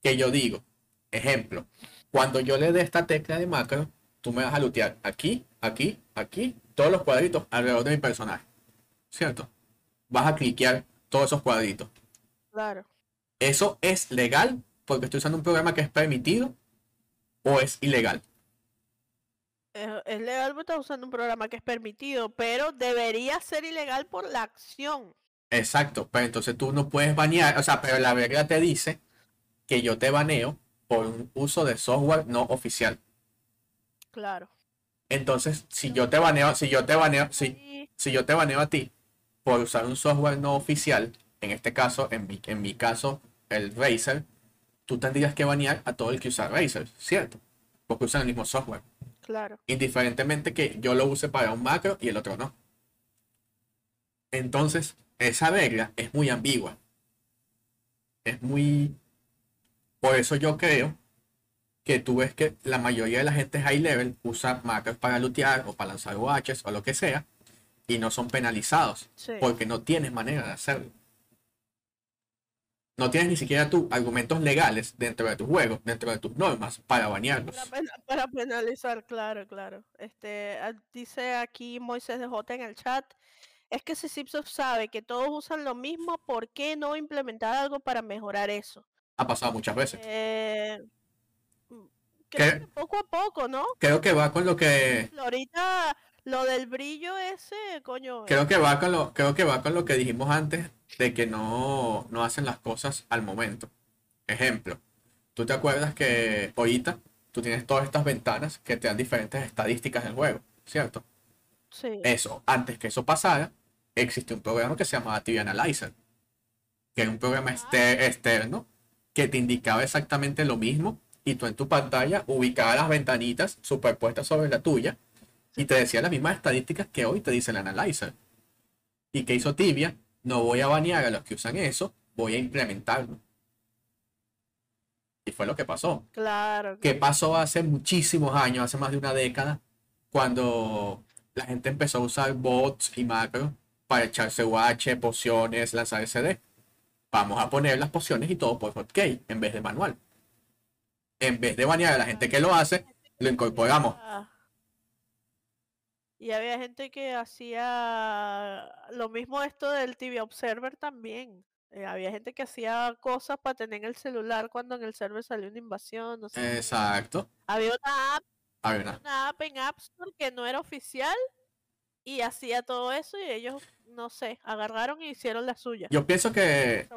que yo digo, ejemplo, cuando yo le dé esta tecla de macro, tú me vas a lootear aquí, aquí, aquí, todos los cuadritos alrededor de mi personaje. ¿Cierto? Vas a cliquear todos esos cuadritos. Claro. ¿Eso es legal porque estoy usando un programa que es permitido o es ilegal? Es, es legal porque estás usando un programa que es permitido, pero debería ser ilegal por la acción. Exacto, pero entonces tú no puedes banear, o sea, pero la regla te dice que yo te baneo por un uso de software no oficial. Claro. Entonces, si yo te baneo, si yo te baneo, si, si yo te baneo a ti por usar un software no oficial, en este caso, en mi, en mi caso, el Razer, tú tendrías que banear a todo el que usa Razer, ¿cierto? Porque usan el mismo software. Claro. indiferentemente que yo lo use para un macro y el otro no. Entonces, esa regla es muy ambigua. Es muy... Por eso yo creo que tú ves que la mayoría de la gente high level usa macros para lootear o para lanzar watches o lo que sea y no son penalizados Sí. porque no tienes manera de hacerlo. No tienes ni siquiera tus argumentos legales dentro de tu juego, dentro de tus normas para banearlos. Para, pena- para penalizar, claro, claro. Este, dice aquí Moisés de J en el chat, es que si Zipsoft sabe que todos usan lo mismo, ¿por qué no implementar algo para mejorar eso? Ha pasado muchas veces. Eh, mm, creo ¿Qué? que poco a poco, ¿no? Creo que va con lo que Ahorita lo del brillo ese, coño, Creo que va con lo, creo que va con lo que dijimos antes de que no, no hacen las cosas al momento. Ejemplo, tú te acuerdas que ahorita tú tienes todas estas ventanas que te dan diferentes estadísticas del juego, ¿cierto? sí, Eso, antes que eso pasara, existió un programa que se llamaba TV Analyzer, que era un programa este- externo que te indicaba exactamente lo mismo y tú en tu pantalla ubicabas las ventanitas superpuestas sobre la tuya y te decía las mismas estadísticas que hoy te dice el Analyzer. ¿Y qué hizo Tibia? No voy a banear a los que usan eso, voy a implementarlo. Y fue lo que pasó. claro, ¿Qué pasó hace muchísimos años, hace más de una década, cuando la gente empezó a usar bots y macros para echarse UH, pociones, lanzar SD? Vamos a poner las pociones y todo por hotkey en vez de manual. En vez de banear a la gente que lo hace, lo incorporamos. Ah. Y había gente que hacía lo mismo esto del TV Observer también. Eh, había gente que hacía cosas para tener en el celular cuando en el server salió una invasión, no sé. qué. Exacto. Había una app, una app en App Store que no era oficial y hacía todo eso y ellos, no sé, agarraron y hicieron la suya. Yo pienso que.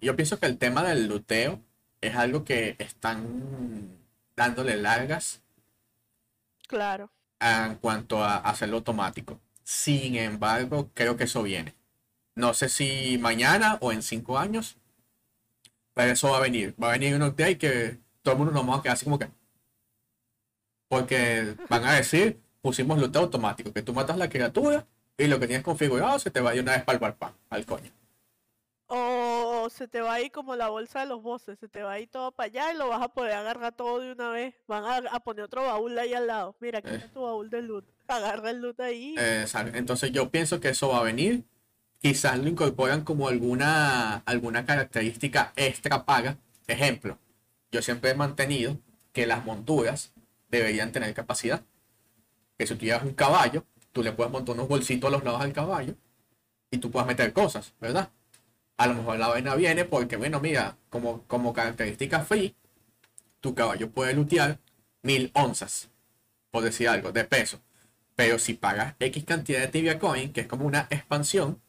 Yo pienso que el tema del luteo es algo que están dándole largas Claro. en cuanto a hacerlo automático. Sin embargo, creo que eso viene. No sé si mañana o en cinco años, pero eso va a venir. Va a venir un update que todo el mundo nos vamos a quedar así como que. Porque van a decir, pusimos luteo automático, que tú matas la criatura y lo que tienes configurado se te va de una vez para el barpa, al coño. O se te va a ir como la bolsa de los bosses, se te va a ir todo para allá y lo vas a poder agarrar todo de una vez. Van a, a poner otro baúl ahí al lado. Mira, aquí Eh. está tu baúl de loot. Agarra el loot ahí. Eh. Entonces yo pienso que eso va a venir. Quizás lo incorporan como alguna, alguna característica extra paga. Ejemplo, yo siempre he mantenido que las monturas deberían tener capacidad. Que si tú llevas un caballo, tú le puedes montar unos bolsitos a los lados del caballo y tú puedes meter cosas, ¿verdad? A lo mejor la vaina viene porque, bueno, mira, como, como característica free, tu caballo puede lutear mil onzas, por decir algo, de peso. Pero si pagas X cantidad de Tibia Coin, que es como una expansión,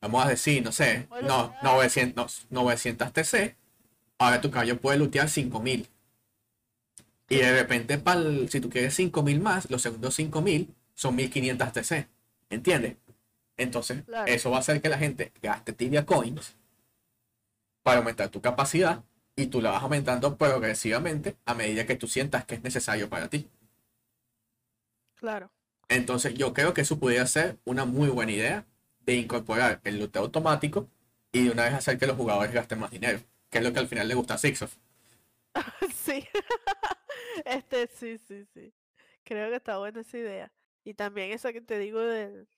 vamos a decir, no sé, no, ya. 900, 900 TC, ahora tu caballo puede lootear 5000. Y de repente, pa'l- si tú quieres 5000 más, los segundos 5000 son 1500 TC. ¿Entiendes? Entonces, Claro. eso va a hacer que la gente gaste Tibia Coins para aumentar tu capacidad y tú la vas aumentando progresivamente a medida que tú sientas que es necesario para ti. Claro. Entonces yo creo que eso pudiera ser una muy buena idea de incorporar el luteo automático y de una vez hacer que los jugadores gasten más dinero, que es lo que al final le gusta a Sixof. sí. este, sí, sí, sí. Creo que está buena esa idea. Y también esa que te digo del...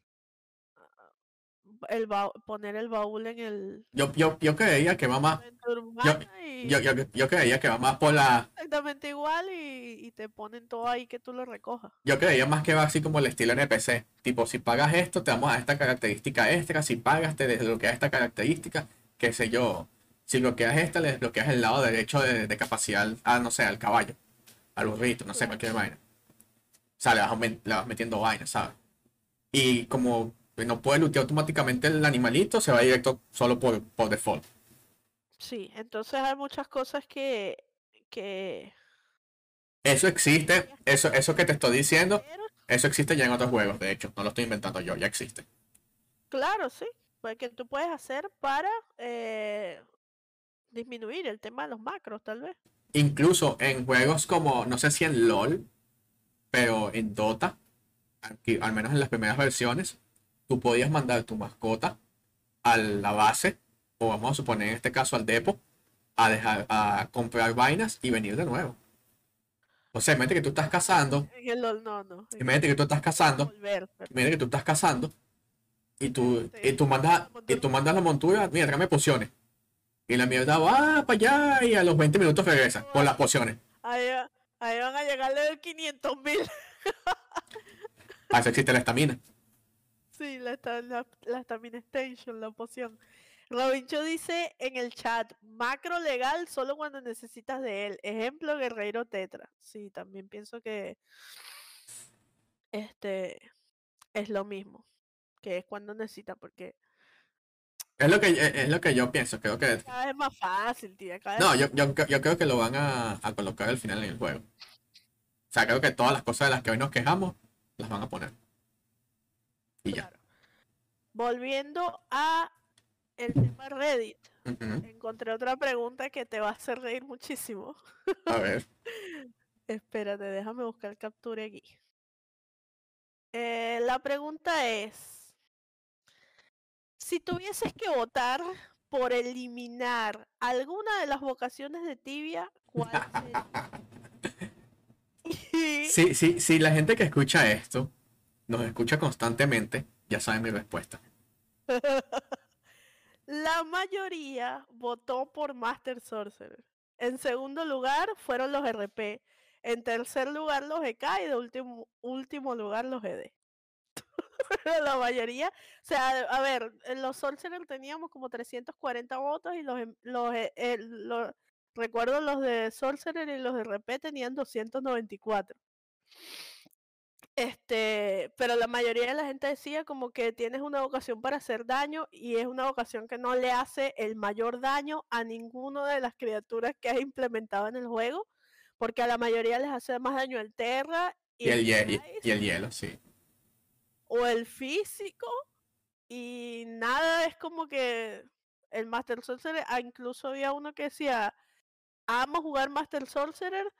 el ba- poner el baúl en el Yo, yo, yo creía que va más, y yo, yo, yo creía que va más por la, exactamente igual y, y te ponen todo ahí que tú lo recojas. yo creía más que va así como el estilo NPC. Tipo, si pagas esto, te vamos a esta característica extra. Si pagas, te desbloqueas esta característica. Qué sé yo. Si bloqueas esta, le desbloqueas el lado derecho de, de capacidad, a, no sé, al caballo. Al burrito, no sé, cualquier vaina. O sea, le vas, le vas metiendo vainas, ¿sabes? Y como no puede lootear automáticamente el animalito, se va directo solo por, por default. Sí, entonces hay muchas cosas que, que Eso existe, eso, eso que te estoy diciendo, eso existe ya en otros juegos, de hecho, no lo estoy inventando yo, ya existe. claro, sí, pues que tú puedes hacer para eh, disminuir el tema de los macros, tal vez. Incluso en juegos como, no sé si en LOL, pero en Dota, aquí, al menos en las primeras versiones, tú podías mandar tu mascota a la base, o vamos a suponer en este caso al depo, a dejar, a comprar vainas y venir de nuevo. O sea, imagínate que tú estás cazando, En el LOL no, no. en imagínate que tú estás cazando, volver, pero- imagínate que tú estás cazando, y tú, Sí. y tú mandas, y tú mandas la montura, mira, tráeme pociones. Y la mierda va para allá y a los 20 minutos regresa con las pociones. Ahí, ahí van a llegarle del 500 mil. Para eso existe la estamina. Sí, la, la, la Stamina Extension, la poción. Robincho dice en el chat, macro legal solo cuando necesitas de él. Ejemplo, Guerreiro Tetra. Sí, también pienso que este es lo mismo, que es cuando necesitas, porque Es lo que, es es lo que yo pienso. Creo que. cada vez es más fácil, tía. Cada vez No, yo, yo, yo creo que lo van a, a colocar al final en el juego. O sea, creo que todas las cosas de las que hoy nos quejamos las van a poner. Y ya. Volviendo a el tema Reddit, encontré otra pregunta que te va a hacer reír muchísimo. A ver. Espérate, déjame buscar captura aquí. Eh, la pregunta es, si tuvieses que votar por eliminar alguna de las vocaciones de tibia, ¿cuál sería? Sí, sí, sí, la gente que escucha esto nos escucha constantemente, ya saben mi respuesta. la mayoría votó por Master Sorcerer. En segundo lugar fueron los RP. En tercer lugar los EK y de último, último lugar los ED. Pero la mayoría, o sea, a ver, en los Sorcerer teníamos como 340 votos y los, em- los, eh, eh, lo- recuerdo los de Sorcerer y los de RP tenían 294. Este, pero la mayoría de la gente decía como que tienes una vocación para hacer daño y es una vocación que no le hace el mayor daño a ninguna de las criaturas que has implementado en el juego, porque a la mayoría les hace más daño el Terra Y el, y- Ice y el hielo, sí. O el físico y nada es como que el Master Sorcerer, ah, incluso había uno que decía, amo jugar Master Sorcerer,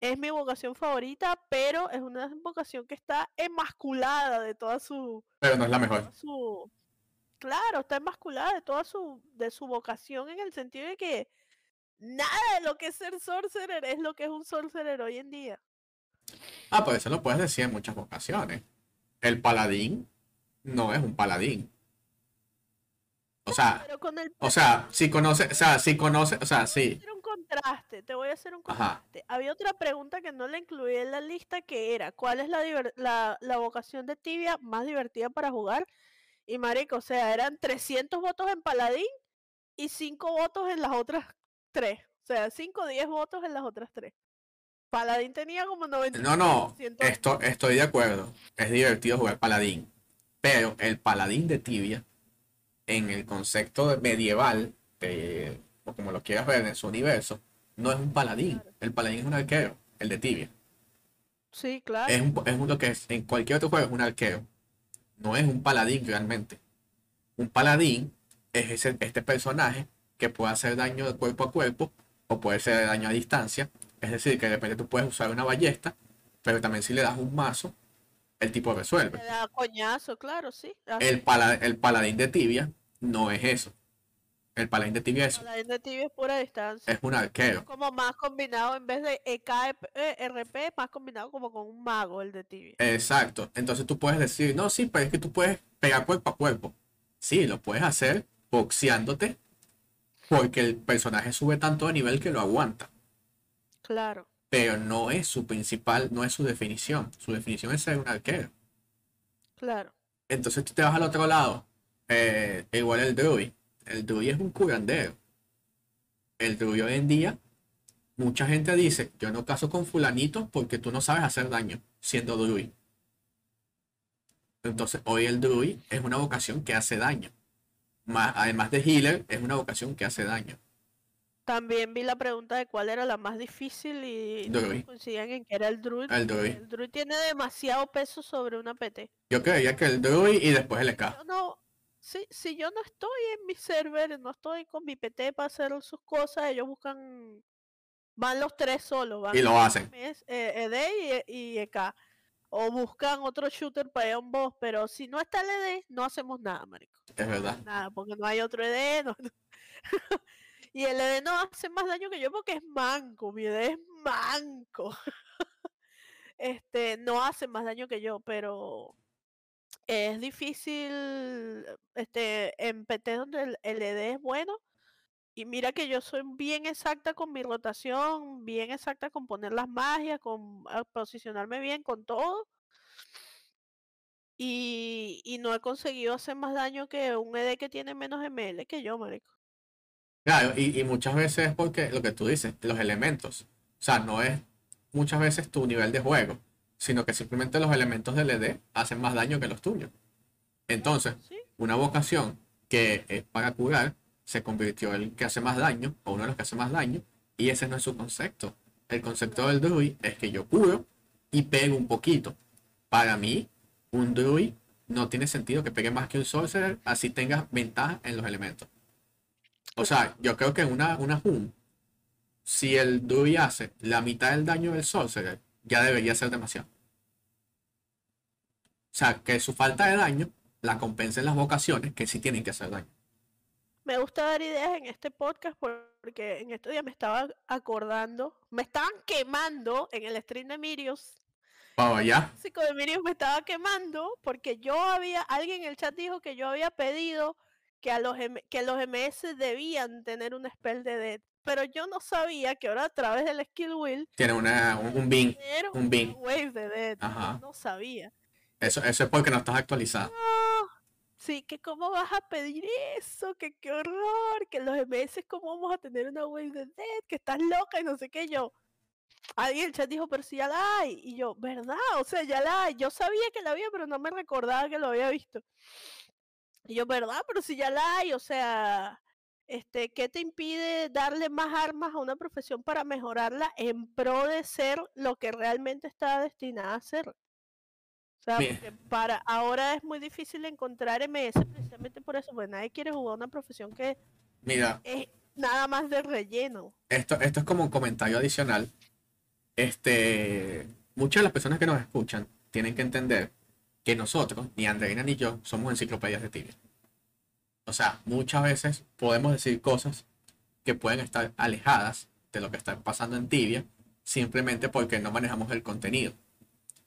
es mi vocación favorita, pero es una vocación que está emasculada de toda su, Pero no es la mejor. su claro, está emasculada de toda su de su vocación en el sentido de que nada de lo que es ser sorcerer es lo que es un sorcerer hoy en día. Ah, pues eso lo puedes decir en muchas ocasiones. El paladín no es un paladín. O sea, el o sea, si conoce, o sea, si conoce, o sea, Te voy a sí. hacer un contraste, te voy a hacer un Ajá. contraste. Había otra pregunta que no la incluí en la lista que era, ¿cuál es la, la, la vocación de tibia más divertida para jugar? Y marico, o sea, eran 300 votos en paladín y 5 votos en las otras 3. O sea, 5 o 10 votos en las otras 3. Paladín tenía como 90%. No, no, esto, estoy de acuerdo. Es divertido jugar paladín. Pero el paladín de tibia, en el concepto medieval, de- o como lo quieras ver en su universo, no es un paladín. Claro. El paladín es un arquero, el de tibia. Sí, claro. Es, un, es un- lo que es en cualquier otro juego es un arquero. No es un paladín realmente. Un paladín es ese, este personaje que puede hacer daño de cuerpo a cuerpo o puede hacer daño a distancia. Es decir, que de repente tú puedes usar una ballesta, pero también si le das un mazo, el tipo resuelve. Le da coñazo, claro, sí. El, pala- el paladín de tibia no es eso. El paladín de tibia es, Paladín de tibia es pura distancia. es un arquero. como más combinado en vez de EK eh, RP, más combinado como con un mago el de tibia. Exacto. Entonces tú puedes decir, no, sí, pero es que tú puedes pegar cuerpo a cuerpo. Sí, lo puedes hacer boxeándote porque el personaje sube tanto de nivel que lo aguanta. Claro. Pero no es su principal, no es su definición. Su definición es ser un arquero. Claro. Entonces tú te vas al otro lado. eh, igual el Druid. El Druid es un curandero. El Druid hoy en día, mucha gente dice, yo no caso con fulanito porque tú no sabes hacer daño siendo Druid. Entonces hoy el Druid es una vocación que hace daño. Más, además de healer, es una vocación que hace daño. También vi la pregunta de cuál era la más difícil y Druid. coincidían en que era el druid. El Druid. El druid tiene demasiado peso sobre una PT. Yo creía que el Druid y después el. Yo no, si, si yo no estoy en mi server, no estoy con mi PT para hacer sus cosas, ellos buscan, van los tres solos, van Y lo hacen. eh, ED y, y EK. O buscan otro shooter para ir a un boss, pero si no está el ED, no hacemos nada, marico. Es verdad. Nada, porque no hay otro ED. no- y el ED no hace más daño que yo porque es manco. Mi ED es manco. este, no hace más daño que yo, pero es difícil este, en PT donde el, ED es bueno. Y mira que yo soy bien exacta con mi rotación, bien exacta con poner las magias, con ah, posicionarme bien con todo. Y, y no he conseguido hacer más daño que un ED que tiene menos ML que yo, marico. Claro, y, y muchas veces es porque lo que tú dices, los elementos. O sea, no es muchas veces tu nivel de juego, sino que simplemente los elementos del ED hacen más daño que los tuyos. Entonces, una vocación que es para curar se convirtió en el que hace más daño, o uno de los que hace más daño, y ese no es su concepto. El concepto del druid es que yo curo y pego un poquito. Para mí, un druid no tiene sentido que pegue más que un sorcerer, así tengas ventaja en los elementos. O sea, yo creo que en una, una Hum, si el druid hace la mitad del daño del sorcerer, ya debería ser demasiado. O sea, que su falta de daño la compensen las vocaciones que sí tienen que hacer daño. Me gusta dar ideas en este podcast por- porque en estos días me estaba acordando, me estaban quemando en el stream de Mirius. Vamos allá. El de Mirius me estaba quemando porque yo había, alguien en el chat dijo que yo había pedido que, a los, que los MS debían tener un spell de death. Pero yo no sabía que ahora a través del skill wheel Tiene una, un, un bin. Un bin. wave de death. yo Ajá. No sabía. Eso, eso es porque no estás actualizado. No, Sí, que cómo vas a pedir eso, que qué horror, que los MS cómo vamos a tener una wave de dead, que estás loca y no sé qué yo. Alguien en el chat dijo, pero si ya la hay. Y yo, ¿verdad? O sea, ya la hay. Yo sabía que la había, pero no me recordaba que lo había visto. Y yo, ¿verdad? Pero si ya la hay, o sea, este, ¿qué te impide darle más armas a una profesión para mejorarla en pro de ser lo que realmente está destinada a ser? O sea, porque para ahora es muy difícil encontrar MS precisamente por eso, porque nadie quiere jugar una profesión que Mira, es nada más de relleno. esto, esto es como un comentario adicional. Este, muchas de las personas que nos escuchan tienen que entender que nosotros, ni Andreina ni yo, somos enciclopedias de tibia. O sea, muchas veces podemos decir cosas que pueden estar alejadas de lo que está pasando en tibia, simplemente porque no manejamos el contenido.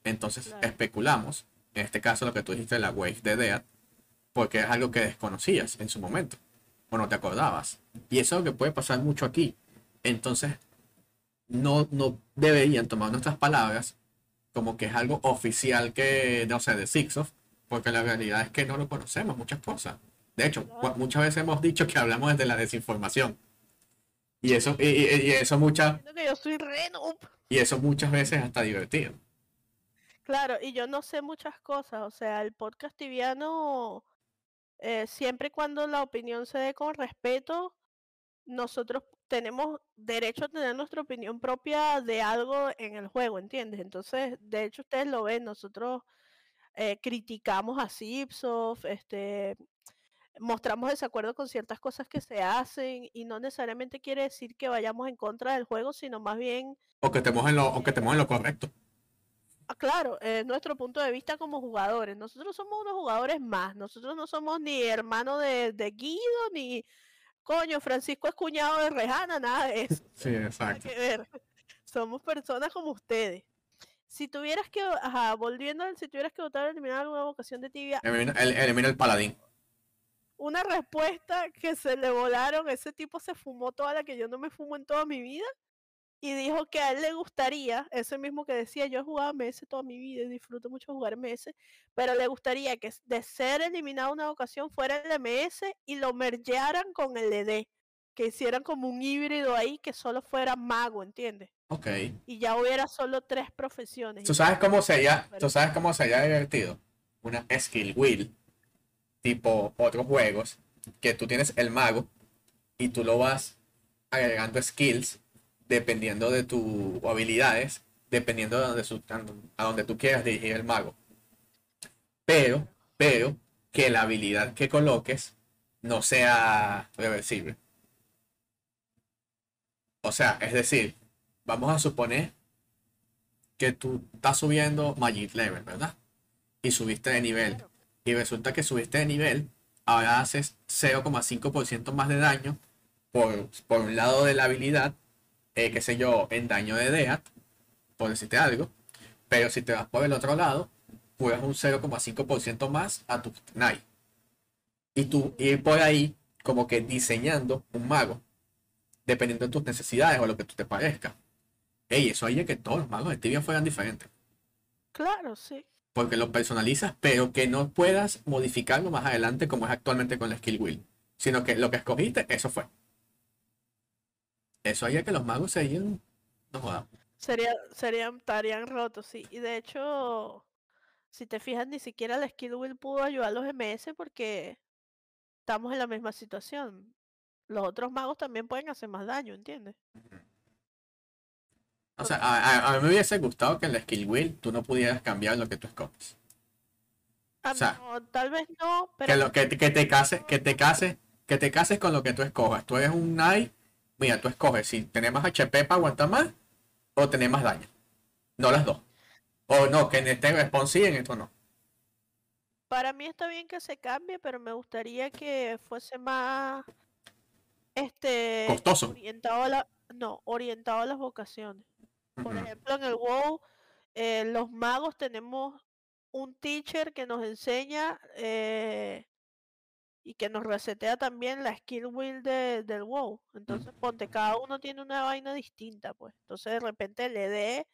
Entonces Claro. especulamos, en este caso lo que tú dijiste, la wave de Dead, porque es algo que desconocías en su momento, o no te acordabas. Y eso es lo que puede pasar mucho aquí. Entonces, no, no deberían tomar nuestras palabras como que es algo oficial que, no sé, de Sixof, porque la realidad es que no lo conocemos muchas cosas. De hecho, muchas veces hemos dicho que hablamos desde la desinformación. Y eso, y, y- eso muchas, yo soy y eso muchas veces hasta divertido. Claro, y yo no sé muchas cosas, o sea, el podcast tibiano, eh, siempre y cuando la opinión se dé con respeto, nosotros tenemos derecho a tener nuestra opinión propia de algo en el juego, ¿entiendes? Entonces, de hecho, ustedes lo ven, nosotros eh, criticamos a Zipsoft, este, mostramos desacuerdo con ciertas cosas que se hacen y no necesariamente quiere decir que vayamos en contra del juego, sino más bien O que estemos en lo, o que estemos en lo correcto. Ah, Claro, es nuestro punto de vista como jugadores. Nosotros somos unos jugadores más. Nosotros no somos ni hermano de, de Guido, ni coño, Francisco es cuñado de Rejana, nada de eso. Sí, Nada exacto. que ver. Somos personas como ustedes. Si tuvieras que, ajá, volviendo si tuvieras que votar eliminar alguna vocación de tibia, Elimina el, elimina el paladín. una respuesta que se le volaron. Ese tipo se fumó toda la que yo no me fumo en toda mi vida. Y dijo que a él le gustaría, ese mismo que decía, yo he jugado MS toda mi vida y disfruto mucho jugar MS, pero le gustaría que de ser eliminado una ocasión fuera el MS y lo mergearan con el ED, que hicieran como un híbrido ahí que solo fuera mago, ¿entiendes? Ok. Y ya hubiera solo tres profesiones. ¿Tú sabes cómo sería, tú sabes cómo sería divertido? Una skill wheel, tipo otros juegos, que tú tienes el mago y tú lo vas agregando skills dependiendo de tus habilidades, dependiendo de donde, su- a donde tú quieras dirigir el mago. Pero, pero, que la habilidad que coloques no sea reversible. O sea, es decir, vamos a suponer que tú estás subiendo Magic Level, ¿verdad? Y subiste de nivel. Y resulta que subiste de nivel, ahora haces 0,5% más de daño por, por un lado de la habilidad, eh, qué sé yo, en daño de Death, por decirte algo. Pero si te vas por el otro lado, puedes un 0,5% más a tu Knight. Y tú ir por ahí como que diseñando un mago, dependiendo de tus necesidades o lo que tú te parezca. Ey, eso haría que todos los magos de Tibia fueran diferentes. Claro, sí. Porque lo personalizas, pero que no puedas modificarlo más adelante como es actualmente con la Skill Wheel. Sino que lo que escogiste, eso fue. Eso haría que los magos serían. No jodas. Sería, serían, estarían rotos, sí. Y de hecho, si te fijas, ni siquiera la Skill Wheel pudo ayudar a los MS porque estamos en la misma situación. Los otros magos también pueden hacer más daño, ¿entiendes? O sea, a, a- a mí me hubiese gustado que en la Skill Wheel tú no pudieras cambiar lo que tú escoges. Ah, sea, no, tal vez no, pero Que, lo, que, que te cases, que te cases, que te cases con lo que tú escojas. Tú eres un Knight, mira, tú escoges si tener más HP para aguantar más o tener más daño. No las dos. O no, que en este sí, en esto no. para mí está bien que se cambie, pero me gustaría que fuese más este Costoso. orientado a la, no, orientado a las vocaciones. Por ejemplo, en el WoW, eh, los magos tenemos un teacher que nos enseña eh, y que nos resetea también la skill wheel de- del WoW. Entonces, ponte, cada uno tiene una vaina distinta, pues. Entonces, de repente le dé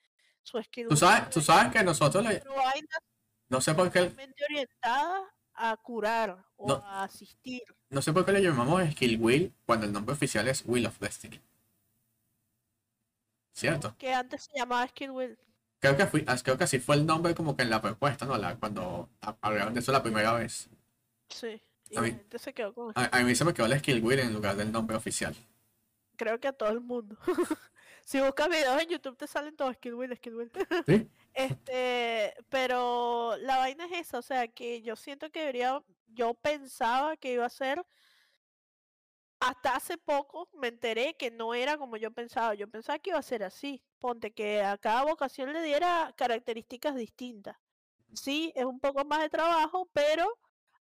su skill Tú wheel sabes, de tú sabes que nosotros, le- vainas no sé por qué, orientadas a curar o No. a asistir. no sé por qué le llamamos Skill Wheel cuando el nombre oficial es Wheel of Destiny. ¿Cierto? Que antes se llamaba skill wheel. Creo que, fui, as- creo que así fue el nombre como que en la propuesta, ¿no? La, cuando hablaron de eso la primera vez. Sí. Y A la mí- gente se quedó con A, a mí se me quedó el Skill Wheel en lugar del nombre oficial. creo que a todo el mundo. si buscas videos en YouTube te salen todos skill wheel, skill wheel. ¿Sí? este, pero la vaina es esa, o sea, que yo siento que debería, yo pensaba que iba a ser, hasta hace poco me enteré que no era como yo pensaba, yo pensaba que iba a ser así, ponte que a cada vocación le diera características distintas. Sí, es un poco más de trabajo, pero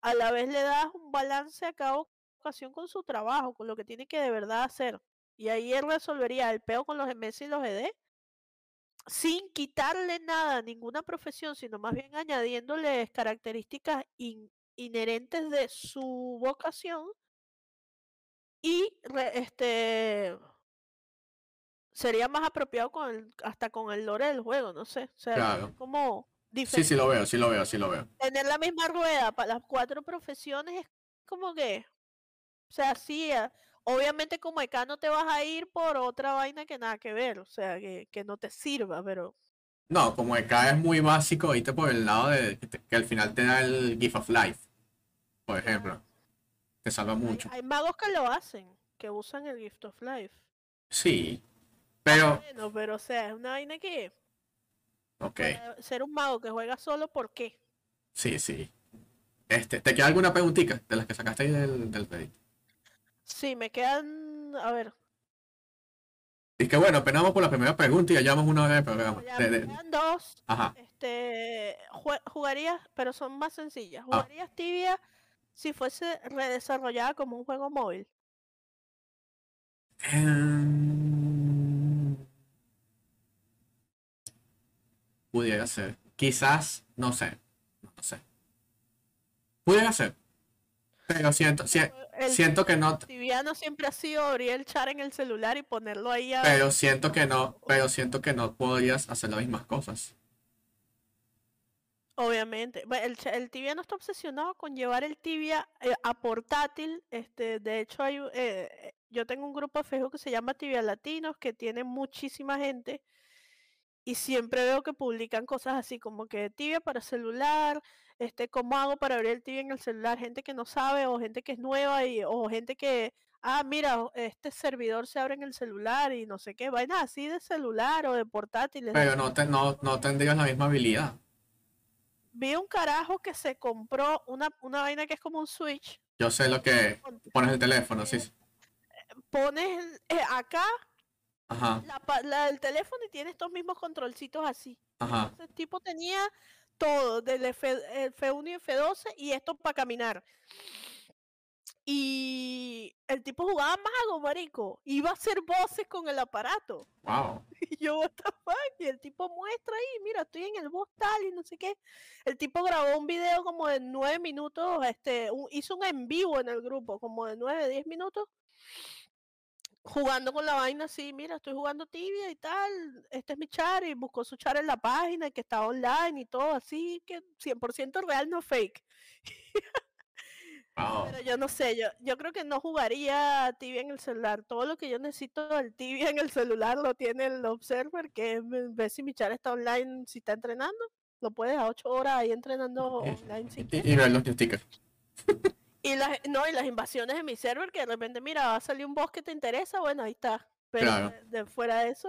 a la vez le das un balance a cada vocación con su trabajo, con lo que tiene que de verdad hacer. Y ahí él resolvería el peo con los MS y los ED sin quitarle nada a ninguna profesión, sino más bien añadiéndoles características in- inherentes de su vocación y re- este sería más apropiado con el, hasta con el lore del juego, no sé, o sea, Claro. es como Sí, sí lo veo, sí lo veo, sí lo veo. tener la misma rueda para las cuatro profesiones es como que, o sea, sí, a- obviamente como acá no te vas a ir por otra vaina que nada que ver, o sea, que, que no te sirva, pero No, como acá es muy básico, viste por el lado de que, al final te da el Gift of Life, por ejemplo. Te salva mucho. hay magos que lo hacen, que usan el Gift of Life. Sí, pero, Bueno, pero o sea, es una vaina que ok, puede ser un mago que juega solo, ¿por qué? sí, sí. Este, ¿te queda alguna preguntita de las que sacaste ahí del, del Reddit? Sí, me quedan, a ver, Y que bueno, apenas vamos por la primera pregunta y ya llevamos una hora de programa. ya De- me quedan dos. ajá. Este, jugarías, pero son más sencillas. Ah. ¿Jugarías Tibia si fuese redesarrollada como un juego móvil? Em, Pudiera ser. Quizás, no sé. No sé. Pudiera ser. Pero siento, si- El siento que no, tibiano siempre ha sido abrir el chat en el celular y ponerlo ahí a... pero siento que no, pero siento que no podrías hacer las mismas cosas. Obviamente. El, el tibia no está obsesionado con llevar el tibia eh, a portátil. Este, de hecho, hay, eh, eh, yo tengo un grupo de Facebook que se llama Tibia Latinos, que tiene muchísima gente. Y siempre veo que publican cosas así como que tibia para celular, este, cómo hago para abrir el tibia en el celular, gente que no sabe o gente que es nueva y, o gente que, ah, mira, este servidor se abre en el celular y no sé qué, vainas así de celular o de portátiles. Pero no, te, no, no tendrías la misma habilidad. Vi un carajo que se compró una, una vaina que es como un switch. Yo sé lo que pones el teléfono, sí. sí. Pones eh, acá Ajá, la, la del teléfono y tiene estos mismos controlcitos así. ajá. Entonces, el tipo tenía todo, del F, F1 y F12 y esto para caminar. Y el tipo jugaba mago, marico. Iba a hacer voces con el aparato. Wow. Y yo, what the fuck? Y el tipo muestra ahí, mira, estoy en el boss tal y no sé qué. El tipo grabó un video como de nueve minutos, este, un- hizo un en vivo en el grupo, como de nueve, diez minutos, jugando con la vaina así, mira, estoy jugando tibia y tal, este es mi char, y buscó su char en la página, y que está online y todo así, que 100% real, no fake. Pero yo no sé, yo, yo creo que no jugaría tibia en el celular. Todo lo que yo necesito del tibia en el celular lo tiene el Observer, que es ve- si mi char está online, si está entrenando. Lo puedes a 8 horas ahí entrenando online si y ver los stickers. Y las, no, y las invasiones de mi server, que de repente, mira, va a salir un boss que te interesa, bueno, ahí está. Pero Claro. de, de fuera de eso,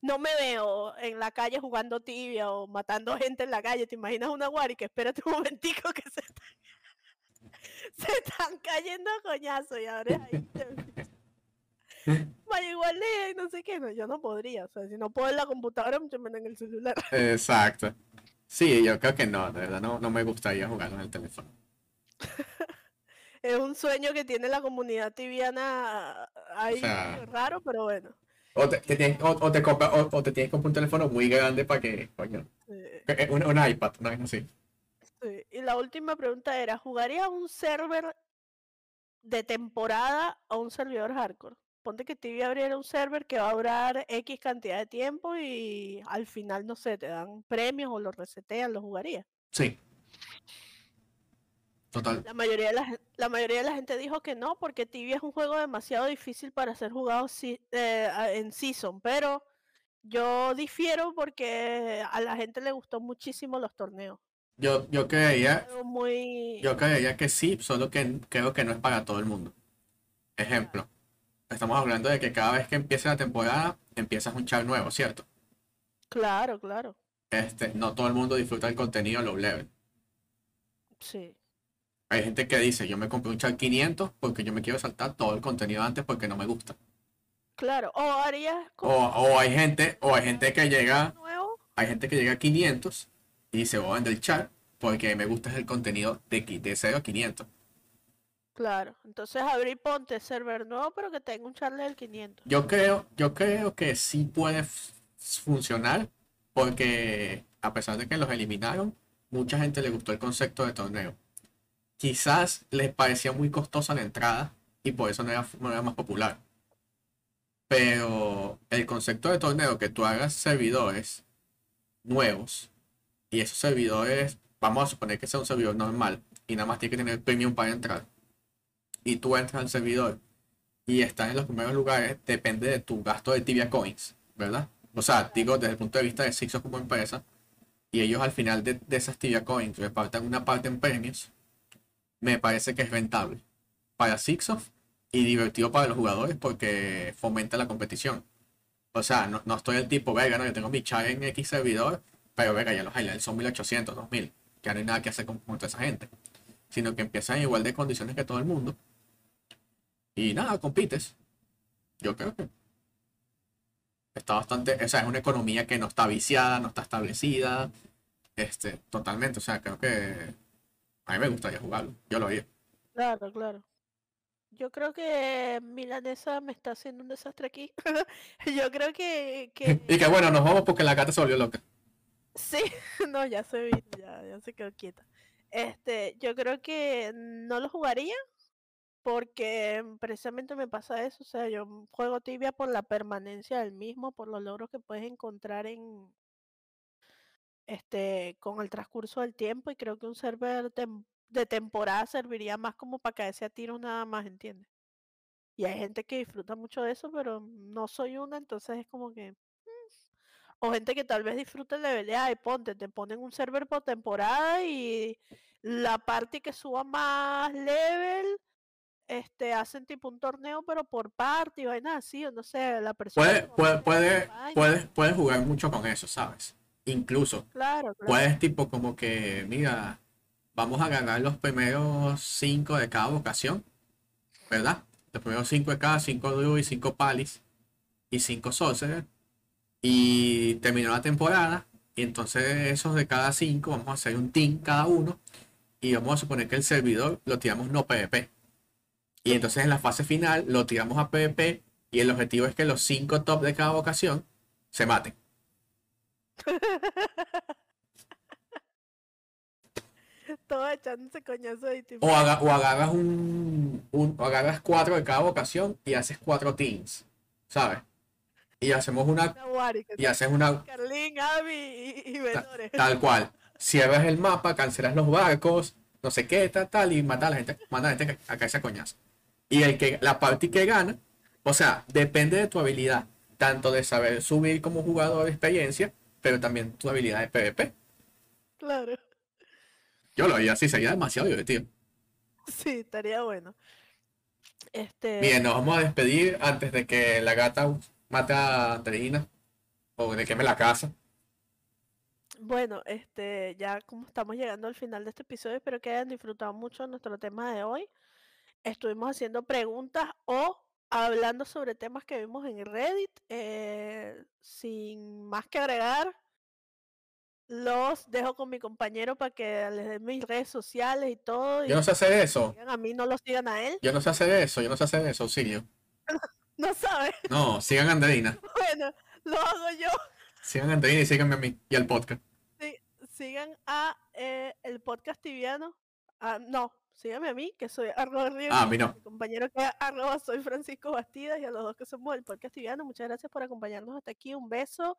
no me veo en la calle jugando tibia o matando gente en la calle. ¿Te imaginas una guari que espérate un momentico que se están, se están cayendo a coñazo y ahora ahí Vaya igual de no sé qué, no, yo no podría, o sea, si no puedo en la computadora, mucho menos en el celular. Exacto. Sí, yo creo que no, de verdad no, no me gustaría jugarlo en el teléfono. Es un sueño que tiene la comunidad tibiana ahí sea, medio raro, pero bueno. O te, te tienes, o, o te compra- o, o te tienes que comprar un teléfono muy grande para que, coño, eh, un, un iPad, una vaina así. Sí, Y la última pregunta era, ¿jugarías un server de temporada o un servidor hardcore? Ponte que Tibia abriera un server que va a durar X cantidad de tiempo y al final, no sé, te dan premios o lo resetean, ¿lo jugarías? Sí. Total. La mayoría de la, la mayoría de la gente dijo que no, porque Tibia es un juego demasiado difícil para ser jugado si- eh, en Season, pero yo difiero porque a la gente le gustó muchísimo los torneos. Yo, yo creería, muy... yo creería que sí, solo que creo que no es para todo el mundo. Ejemplo, estamos hablando de que cada vez que empiece la temporada, empiezas un char nuevo, ¿cierto? Claro, claro, Este, no todo el mundo disfruta el contenido low level. sí. Hay gente que dice, yo me compré un char 500 porque yo me quiero saltar todo el contenido antes porque no me gusta. Claro, o harías O, como o hay gente, o hay gente que llega, nuevo, hay gente que llega a 500 y dice, voy a vender el char porque me gusta el contenido de, de 0 a 500. claro. Entonces abrir ponte server nuevo, pero que tenga un charle del 500. Yo creo, yo creo que sí puede funcionar porque a pesar de que los eliminaron, mucha gente le gustó el concepto de torneo. Quizás les parecía muy costosa la entrada y por eso no era, no era más popular. Pero el concepto de torneo, que tú hagas servidores nuevos y esos servidores, vamos a suponer que sea un servidor normal y nada más tiene que tener premium para entrar. Y tú entras al servidor y estás en los primeros lugares, depende de tu gasto de Tibia Coins, ¿verdad? O sea, digo desde el punto de vista de Sixo como empresa, y ellos al final de, de esas Tibia Coins repartan una parte en premios, me parece que es rentable para Sixof y divertido para los jugadores porque fomenta la competición. O sea, no, no estoy el tipo, verga, no, yo tengo mi chat en X servidor, pero verga, ya los highlights son 1800, 2000, ya no hay nada que hacer con, con toda esa gente. Sino que empiezan en igual de condiciones que todo el mundo. Y nada, compites. Yo creo que está bastante, o sea, es una economía que no está viciada, no está establecida. Este, totalmente, o sea, creo que a mí me gustaría jugarlo. Yo lo haría. Claro, claro. Yo creo que Milanesa me está haciendo un desastre aquí. Yo creo que, que Y que bueno, nos vamos porque la gata se volvió loca. sí, no, ya se vi, ya, ya se quedó quieta. Este, yo creo que no lo jugaría porque precisamente me pasa eso. O sea, yo juego tibia por la permanencia del mismo, por los logros que puedes encontrar en este con el transcurso del tiempo. Y creo que un server tem- de temporada serviría más como para caerse a tiros nada más, ¿entiendes? Y hay gente que disfruta mucho de eso, pero no soy una, entonces es como que. mm. O gente que tal vez disfruta el levelear y ponte, te ponen un server por temporada y la parte que suba más level, este, hacen tipo un torneo, pero por parte y vainas así, o no sé, la persona. Puede, que puede, la puede, puedes, puedes jugar mucho con eso, ¿sabes? Incluso Claro, claro. puedes tipo como que, mira, vamos a ganar los primeros cinco de cada vocación, ¿verdad? Los primeros cinco de cada, cinco Druid y cinco Palis y cinco Sorcerer. Y terminó la temporada. Y entonces esos de cada cinco vamos a hacer un team cada uno. Y vamos a suponer que el servidor lo tiramos no PvP. Y entonces en la fase final lo tiramos a PvP. Y el objetivo es que los cinco top de cada vocación se maten. Todo echándose coñazo ahí, tipo. O, aga- o agarras un, un- o agarras cuatro de cada vocación y haces cuatro teams, ¿sabes? Y hacemos una, y haces una, Carlín, Abby y, y Venore. tal cual. Cierras el mapa, cancelas los barcos, no sé qué, tal, tal, y mata a la gente, manda a la gente a caerse a coñazo. Y el que, la party que gana, o sea, depende de tu habilidad, tanto de saber subir como jugador de experiencia, pero también tu habilidad de PvP. Claro. Yo lo haría así, sería demasiado divertido. Sí, estaría bueno. Este. Bien, nos vamos a despedir antes de que la gata mate a Andreina o de queme la casa. Bueno, este, ya como estamos llegando al final de este episodio, espero que hayan disfrutado mucho nuestro tema de hoy. Estuvimos haciendo preguntas o hablando sobre temas que vimos en Reddit. eh, sin más que agregar, los dejo con mi compañero para que les dé mis redes sociales y todo. Yo Y no sé hacer eso. a mí, no lo sigan a él. Yo no sé hacer eso. Yo no sé hacer eso, auxilio. No sabe. No, sigan a Andreina. Bueno, lo hago yo. Sigan a Andreina y síganme a mí y al podcast. Sí, sigan a eh, el podcast tibiano. Ah, no, síganme a mí, que soy arroba Río, Ah, a mí no. Mi compañero que arroba soy Francisco Bastidas y a los dos que somos el podcast tibiano. Muchas gracias por acompañarnos hasta aquí. Un beso.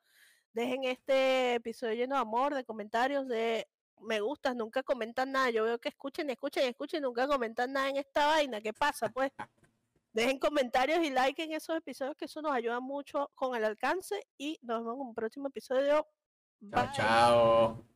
Dejen este episodio lleno de amor, de comentarios, de me gustas, nunca comentan nada. Yo veo que escuchen, escuchen, escuchen, nunca comentan nada en esta vaina. ¿Qué pasa, pues? Dejen comentarios y like en esos episodios, que eso nos ayuda mucho con el alcance. Y nos vemos en un próximo episodio. Chao, Bye. chao.